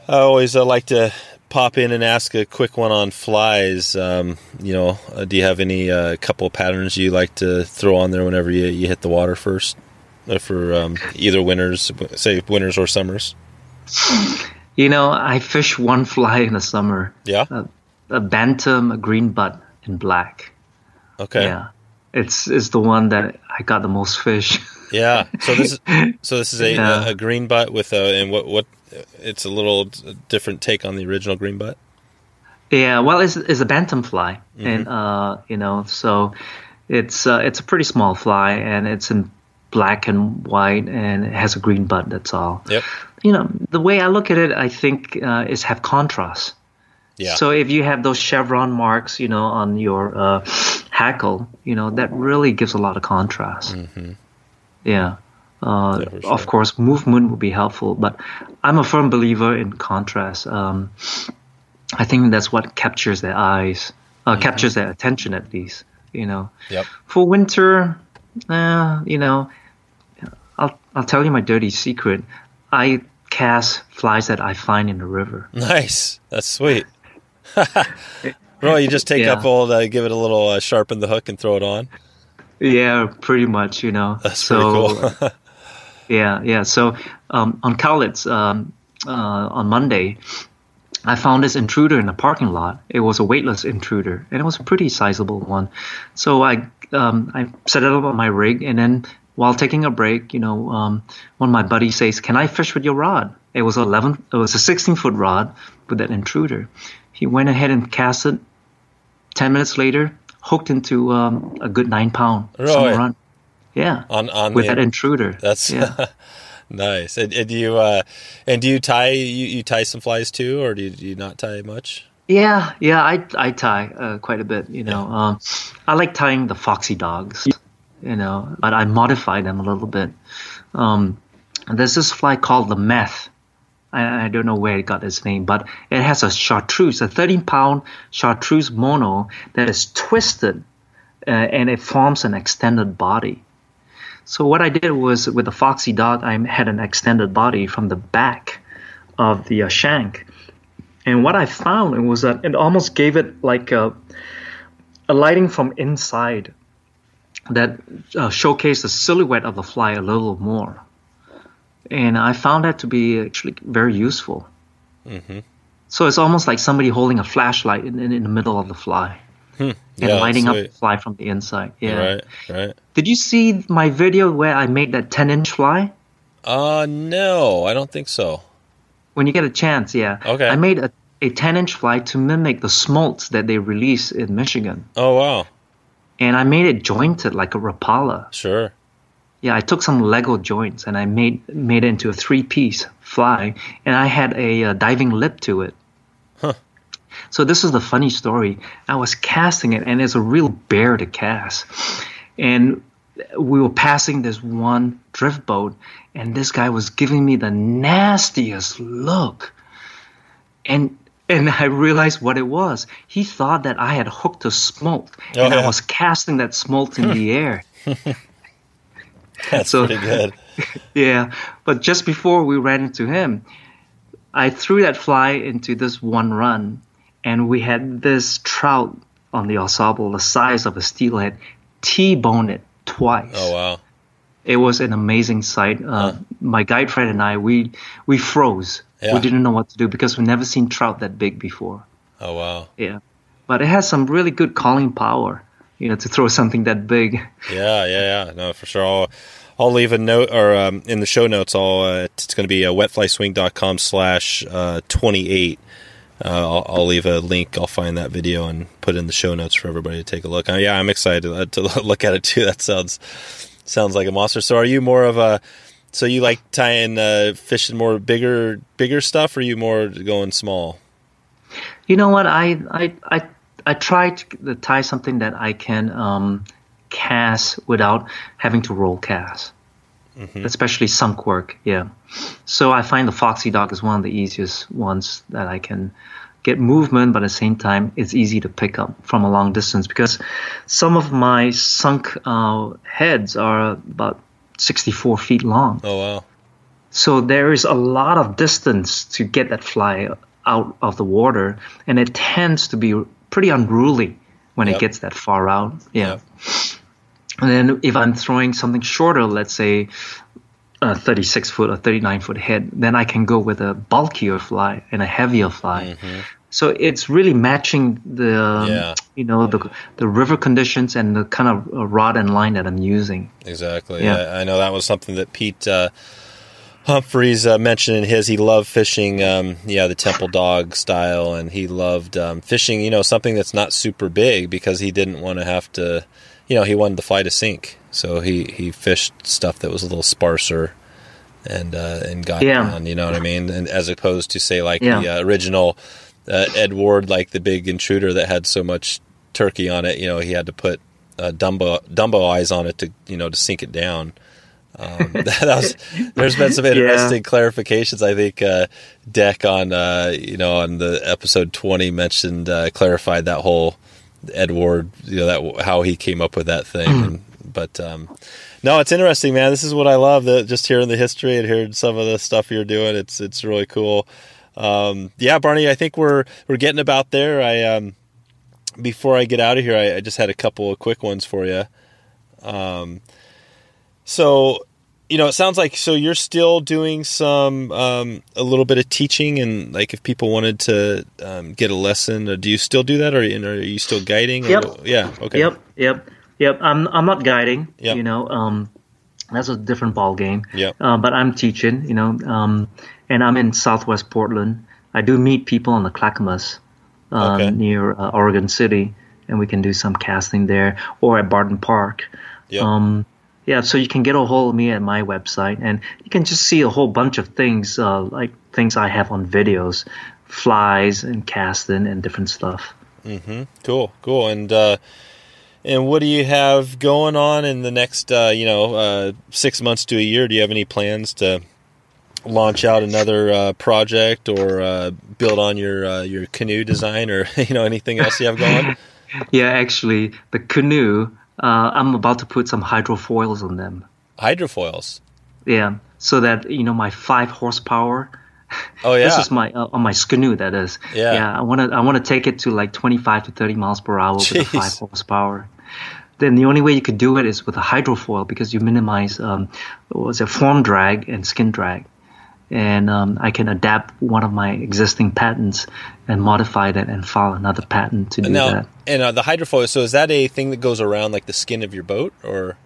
I always uh, like to pop in and ask a quick one on flies. Um, you know, uh, do you have any uh, couple patterns you like to throw on there whenever you, you hit the water first uh, for um, either winters, say winters or summers? you know i fish one fly in the summer Yeah. a, a bantam a green butt in black Okay. yeah it's it's the one that i got the most fish Yeah. So this is so this is a, Yeah. a, green butt with a and what what it's a little different take on the original green butt. Yeah, well, it's, it's a bantam fly, Mm-hmm. and uh, you know, so it's uh, it's a pretty small fly, and it's in black and white, and it has a green butt. That's all. Yep. You know, the way I look at it, I think uh, is have contrast. Yeah. So if you have those chevron marks, you know, on your uh, hackle, you know, that really gives a lot of contrast. Yeah. Uh, Yeah, for Of course, movement would be helpful, but I'm a firm believer in contrast. Um, I think that's what captures their eyes, uh, captures their attention at least. You know, Yep. for winter, uh, you know, I'll I'll tell you my dirty secret. I cast flies that I find in the river. Nice. That's sweet. Bro, you just take Yeah. up old, uh, give it a little uh, sharpen the hook and throw it on. Yeah, pretty much. You know, That's so pretty cool. Yeah, yeah. So um, on Cowlitz um, uh, on Monday, I found this intruder in the parking lot. It was a weightless intruder, and it was a pretty sizable one. So I um, I set it up on my rig, and then while taking a break, you know, um, one of my buddies says, "Can I fish with your rod?" It was 11. It was a 16 foot rod with that intruder. He went ahead and cast it. Ten minutes later, hooked into um, a good nine pound summer run. Yeah, on on with the, that intruder. That's yeah. nice. And, and do you uh, and do you tie you, you tie some flies too, or do you, do you not tie much? Yeah, yeah, I I tie uh, quite a bit. You know, um, I like tying the foxy dogs. You know, but I modify them a little bit. Um, there's this fly called the meth. I, I don't know where it got its name, but it has a chartreuse, a 13 pound chartreuse mono that is twisted, uh, and it forms an extended body. So what I did was with the foxy Dog, I had an extended body from the back of the uh, shank. And what I found was that it almost gave it like a, a lighting from inside that uh, showcased the silhouette of the fly a little more. And I found that to be actually very useful. So it's almost like somebody holding a flashlight in, in, in the middle of the fly and Yeah, lighting up the fly from the inside. Yeah. Right, right. Did you see my video where I made that 10 inch fly? Uh no, I don't think so. When you get a chance, yeah. Okay. I made a, a 10 inch fly to mimic the smolts that they release in Michigan. Oh wow, And I made it jointed like a Rapala. sure. Yeah, I took some Lego joints and I made made it into a three piece fly, and I had a uh, diving lip to it. Huh. So this is the funny story. I was casting it, and it's a real bear to cast. And we were passing this one drift boat, and this guy was giving me the nastiest look. And and I realized what it was. He thought that I had hooked a smolt, Oh, and I was casting that smolt in the air. That's So- pretty good. Yeah, but just before we ran into him, I threw that fly into this one run, and we had this trout on the ensemble the size of a steelhead T-bone it twice. Oh wow. It was an amazing sight. Uh, My guide friend and I, we we froze. Yeah. We didn't know what to do because we've never seen trout that big before. Oh wow. Yeah, but it has some really good calling power. You know, to throw something that big. Yeah, yeah, yeah. No, for sure. I'll, I'll leave a note or um, in the show notes. I'll uh, it's going to be uh, wetflyswing.com slash uh, twenty eight. Uh, I'll, I'll leave a link. I'll find that video and put it in the show notes for everybody to take a look. Uh, yeah, I'm excited to, to look at it too. That sounds sounds like a monster. So, are you more of a so you like tying uh, fishing more bigger bigger stuff, or are you more going small? You know what? I I I I try to tie something that I can um, cast without having to roll cast, especially sunk work. Yeah. So I find the Foxy Dog is one of the easiest ones that I can get movement, but at the same time, it's easy to pick up from a long distance because some of my sunk uh, heads are about 64 feet long. Oh wow. So there is a lot of distance to get that fly out of the water, and it tends to be pretty unruly when Yep. it gets that far out. Yeah. Yep. And then if I'm throwing something shorter, let's say a 36 foot or 39 foot head, then I can go with a bulkier fly and a heavier fly. So it's really matching the um, Yeah. you know the the river conditions and the kind of uh, rod and line that I'm using. Exactly. Yeah. Yeah. I know that was something that Pete uh, Humphries uh, mentioned in his. He loved fishing, um, yeah, the temple dog style, and he loved um, fishing, you know, something that's not super big because he didn't want to have to, you know, he wanted to fly to sink. So he, he fished stuff that was a little sparser and uh, and got Yeah. down, you know what I mean? And as opposed to say like Yeah. the uh, original uh, Ed Ward, like the big intruder that had so much turkey on it, you know, he had to put uh, dumbbell dumbbell eyes on it to you know to sink it down. Um, that was, there's been some interesting clarifications. I think uh, Dec on uh, you know on the episode 20 mentioned uh, clarified that whole Ed Ward, you know that how he came up with that thing. and, but um, no, it's interesting, man. This is what I love. The, just hearing the history and hearing some of the stuff you're doing, it's it's really cool. Um, yeah, Barney, I think we're we're getting about there. I um, before I get out of here, I, I just had a couple of quick ones for you. Um, so you know, it sounds like so you're still doing some um, a little bit of teaching, and like if people wanted to um, get a lesson, or do you still do that, or, are you still guiding? or- Yep. yeah. Okay. Yep, yep, yep. I'm I'm not guiding. Yep. You know, um, that's a different ball game. Yep. Uh, but I'm teaching. You know, um, and I'm in Southwest Portland. I do meet people on the Clackamas um, Okay. near uh, Oregon City, and we can do some casting there, or at Barton Park. Yep. Um, yeah, so you can get a hold of me at my website, and you can just see a whole bunch of things, uh, like things I have on videos, flies and casting and different stuff. Hmm. Cool, cool. And uh, and what do you have going on in the next uh, you know uh, six months to a year? Do you have any plans to launch out another uh, project or uh, build on your uh, your canoe design or you know anything else you have going? Yeah, actually, the canoe, uh, I'm about to put some hydrofoils on them. Hydrofoils. Yeah, so that you know my five horsepower. Oh yeah. This is my uh, on my canoe. That is. Yeah. Yeah. I want to I want to take it to like 25 to 30 miles per hour with the five horsepower. Then the only way you could do it is with a hydrofoil because you minimize um, what was it form drag and skin drag. And um, I can adapt one of my existing patents and modify that and file another patent to do now, that. and uh, the hydrofoil. So is that a thing that goes around like the skin of your boat, or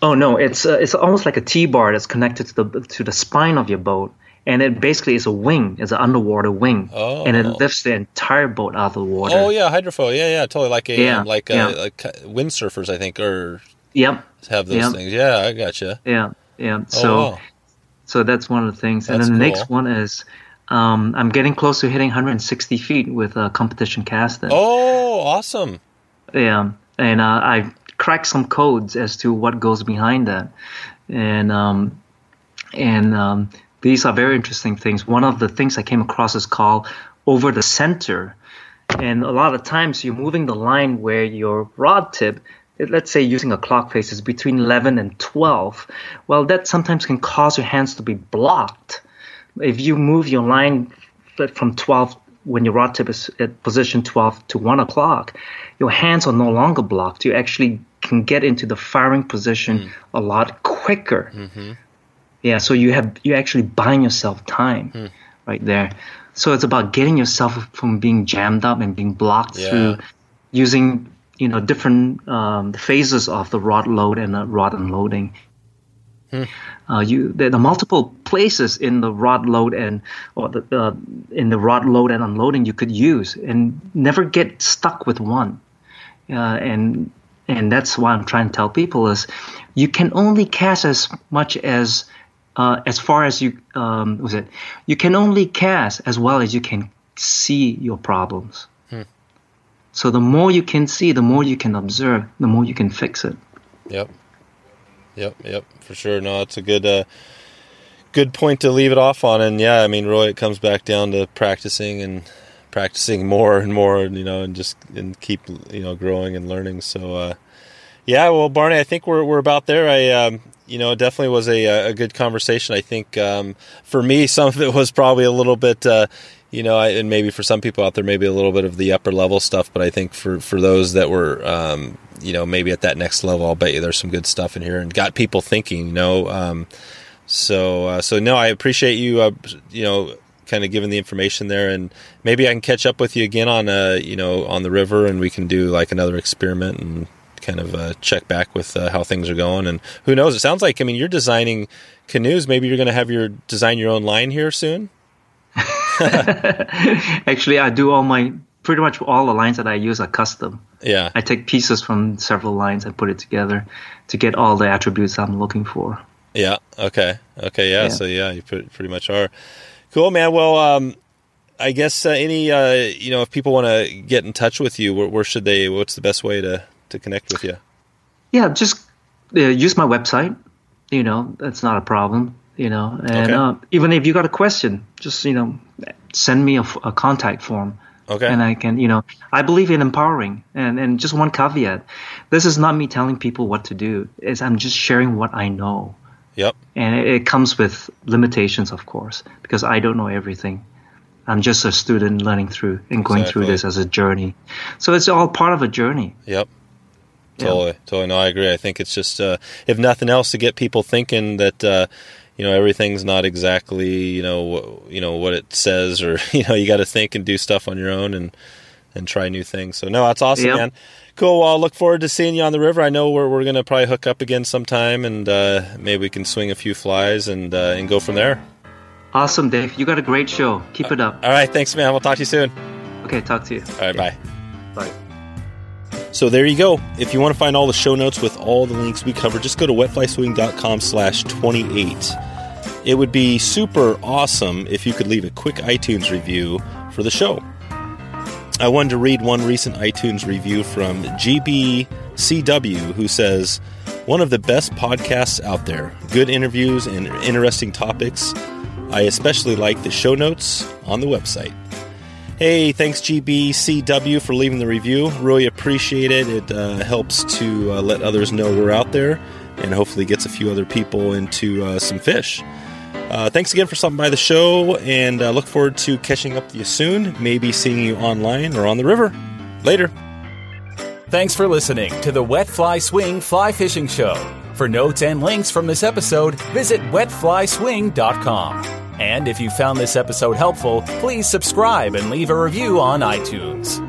Oh no, it's uh, it's almost like a T-bar that's connected to the to the spine of your boat, and it basically is a wing, it's an underwater wing, Oh. and it lifts the entire boat out of the water. oh yeah, hydrofoil. Yeah, yeah, totally like a Yeah, um, like yeah. uh like uh, windsurfers, I think, or Yep. have those Yeah. things. Yeah, I gotcha. Yeah. Yeah. Oh, So wow. So that's one of the things, and then the cool. next one is Um, I'm getting close to hitting 160 feet with a competition casting. Oh, awesome! Yeah, and uh, I cracked some codes as to what goes behind that, and um, and um, these are very interesting things. One of the things I came across is called over the center, and a lot of times you're moving the line where your rod tip let's say using a clock face is between 11 and 12 well that sometimes can cause your hands to be blocked if you move your line from 12 when your rod tip is at position 12 to 1 o'clock your hands are no longer blocked you actually can get into the firing position mm. a lot quicker mm-hmm. yeah so you have you actually buying yourself time mm. right there so it's about getting yourself from being jammed up and being blocked yeah. through using you know different um, phases of the rod load and the rod unloading. Hmm. Uh, you there are multiple places in the rod load and or the uh, in the rod load and unloading you could use and never get stuck with one. Uh, and and that's why I'm trying to tell people is you can only cast as much as uh, as far as you um, was it you can only cast as well as you can see your problems. So the more you can see, the more you can observe, the more you can fix it. Yep. Yep, yep, for sure. No, it's a good uh, good point to leave it off on. And yeah, I mean, Roy, it comes back down to practicing and practicing more and more, you know, and just and keep you know growing and learning. So uh, yeah, well, Barney, I think we're we're about there. I um, you know, it definitely was a a good conversation. I think um, for me, some of it was probably a little bit. Uh, you know, I, and maybe for some people out there, maybe a little bit of the upper level stuff. But I think for for those that were, um, you know, maybe at that next level, I'll bet you there's some good stuff in here and got people thinking. You know, um, so uh, so no, I appreciate you. Uh, you know, kind of giving the information there, and maybe I can catch up with you again on uh, you know, on the river, and we can do like another experiment and kind of uh, check back with uh, how things are going. And who knows? It sounds like I mean you're designing canoes. Maybe you're going to have your design your own line here soon. Actually, I do all my pretty much all the lines that I use are custom. Yeah. I take pieces from several lines and put it together to get all the attributes I'm looking for. Yeah. Okay. Okay. Yeah. yeah. So yeah, you pretty much are. Cool, man. Well, um, I guess uh, any uh, you know if people want to get in touch with you, where, where, should they? What's the best way to to connect with you? Yeah, just uh, use my website. You know, that's not a problem you know and okay. uh, even if you got a question just you know send me a, a, contact form. Okay. And i can you know i believe in empowering and and just one caveat. This is not me telling people what to do. Is i'm just sharing what i know. Yep. And it, it comes with limitations of course because i don't know everything. I'm just a student learning through and going exactly. through this as a journey. So it's all part of a journey. Yep. Totally, yeah. totally. No, I agree. I think it's just, uh, if nothing else, to get people thinking that, uh, you know everything's not exactly you know you know what it says or you know you got to think and do stuff on your own and and try new things. So no, that's awesome, yep. man. Cool. Well, I'll look forward to seeing you on the river. I know we're we're gonna probably hook up again sometime, and uh, maybe we can swing a few flies and uh, and go from there. Awesome, Dave. You got a great show. Keep it up. All right. Thanks, man. We'll talk to you soon. Okay. Talk to you. All right. Bye. Bye. So there you go. If you want to find all the show notes with all the links we cover, just go to wetflyswing.com slash 28. It would be super awesome if you could leave a quick iTunes review for the show. I wanted to read one recent iTunes review from GBCW who says, One of the best podcasts out there. Good interviews and interesting topics. I especially like the show notes on the website. Hey, thanks GBCW for leaving the review. Really appreciate it. It uh, helps to uh, let others know we're out there and hopefully gets a few other people into uh, some fish. Uh, thanks again for stopping by the show, and uh, look forward to catching up with you soon. Maybe seeing you online or on the river. Later. Thanks for listening to the Wet Fly Swing Fly Fishing Show. For notes and links from this episode, visit wetflyswing.com. And if you found this episode helpful, please subscribe and leave a review on iTunes.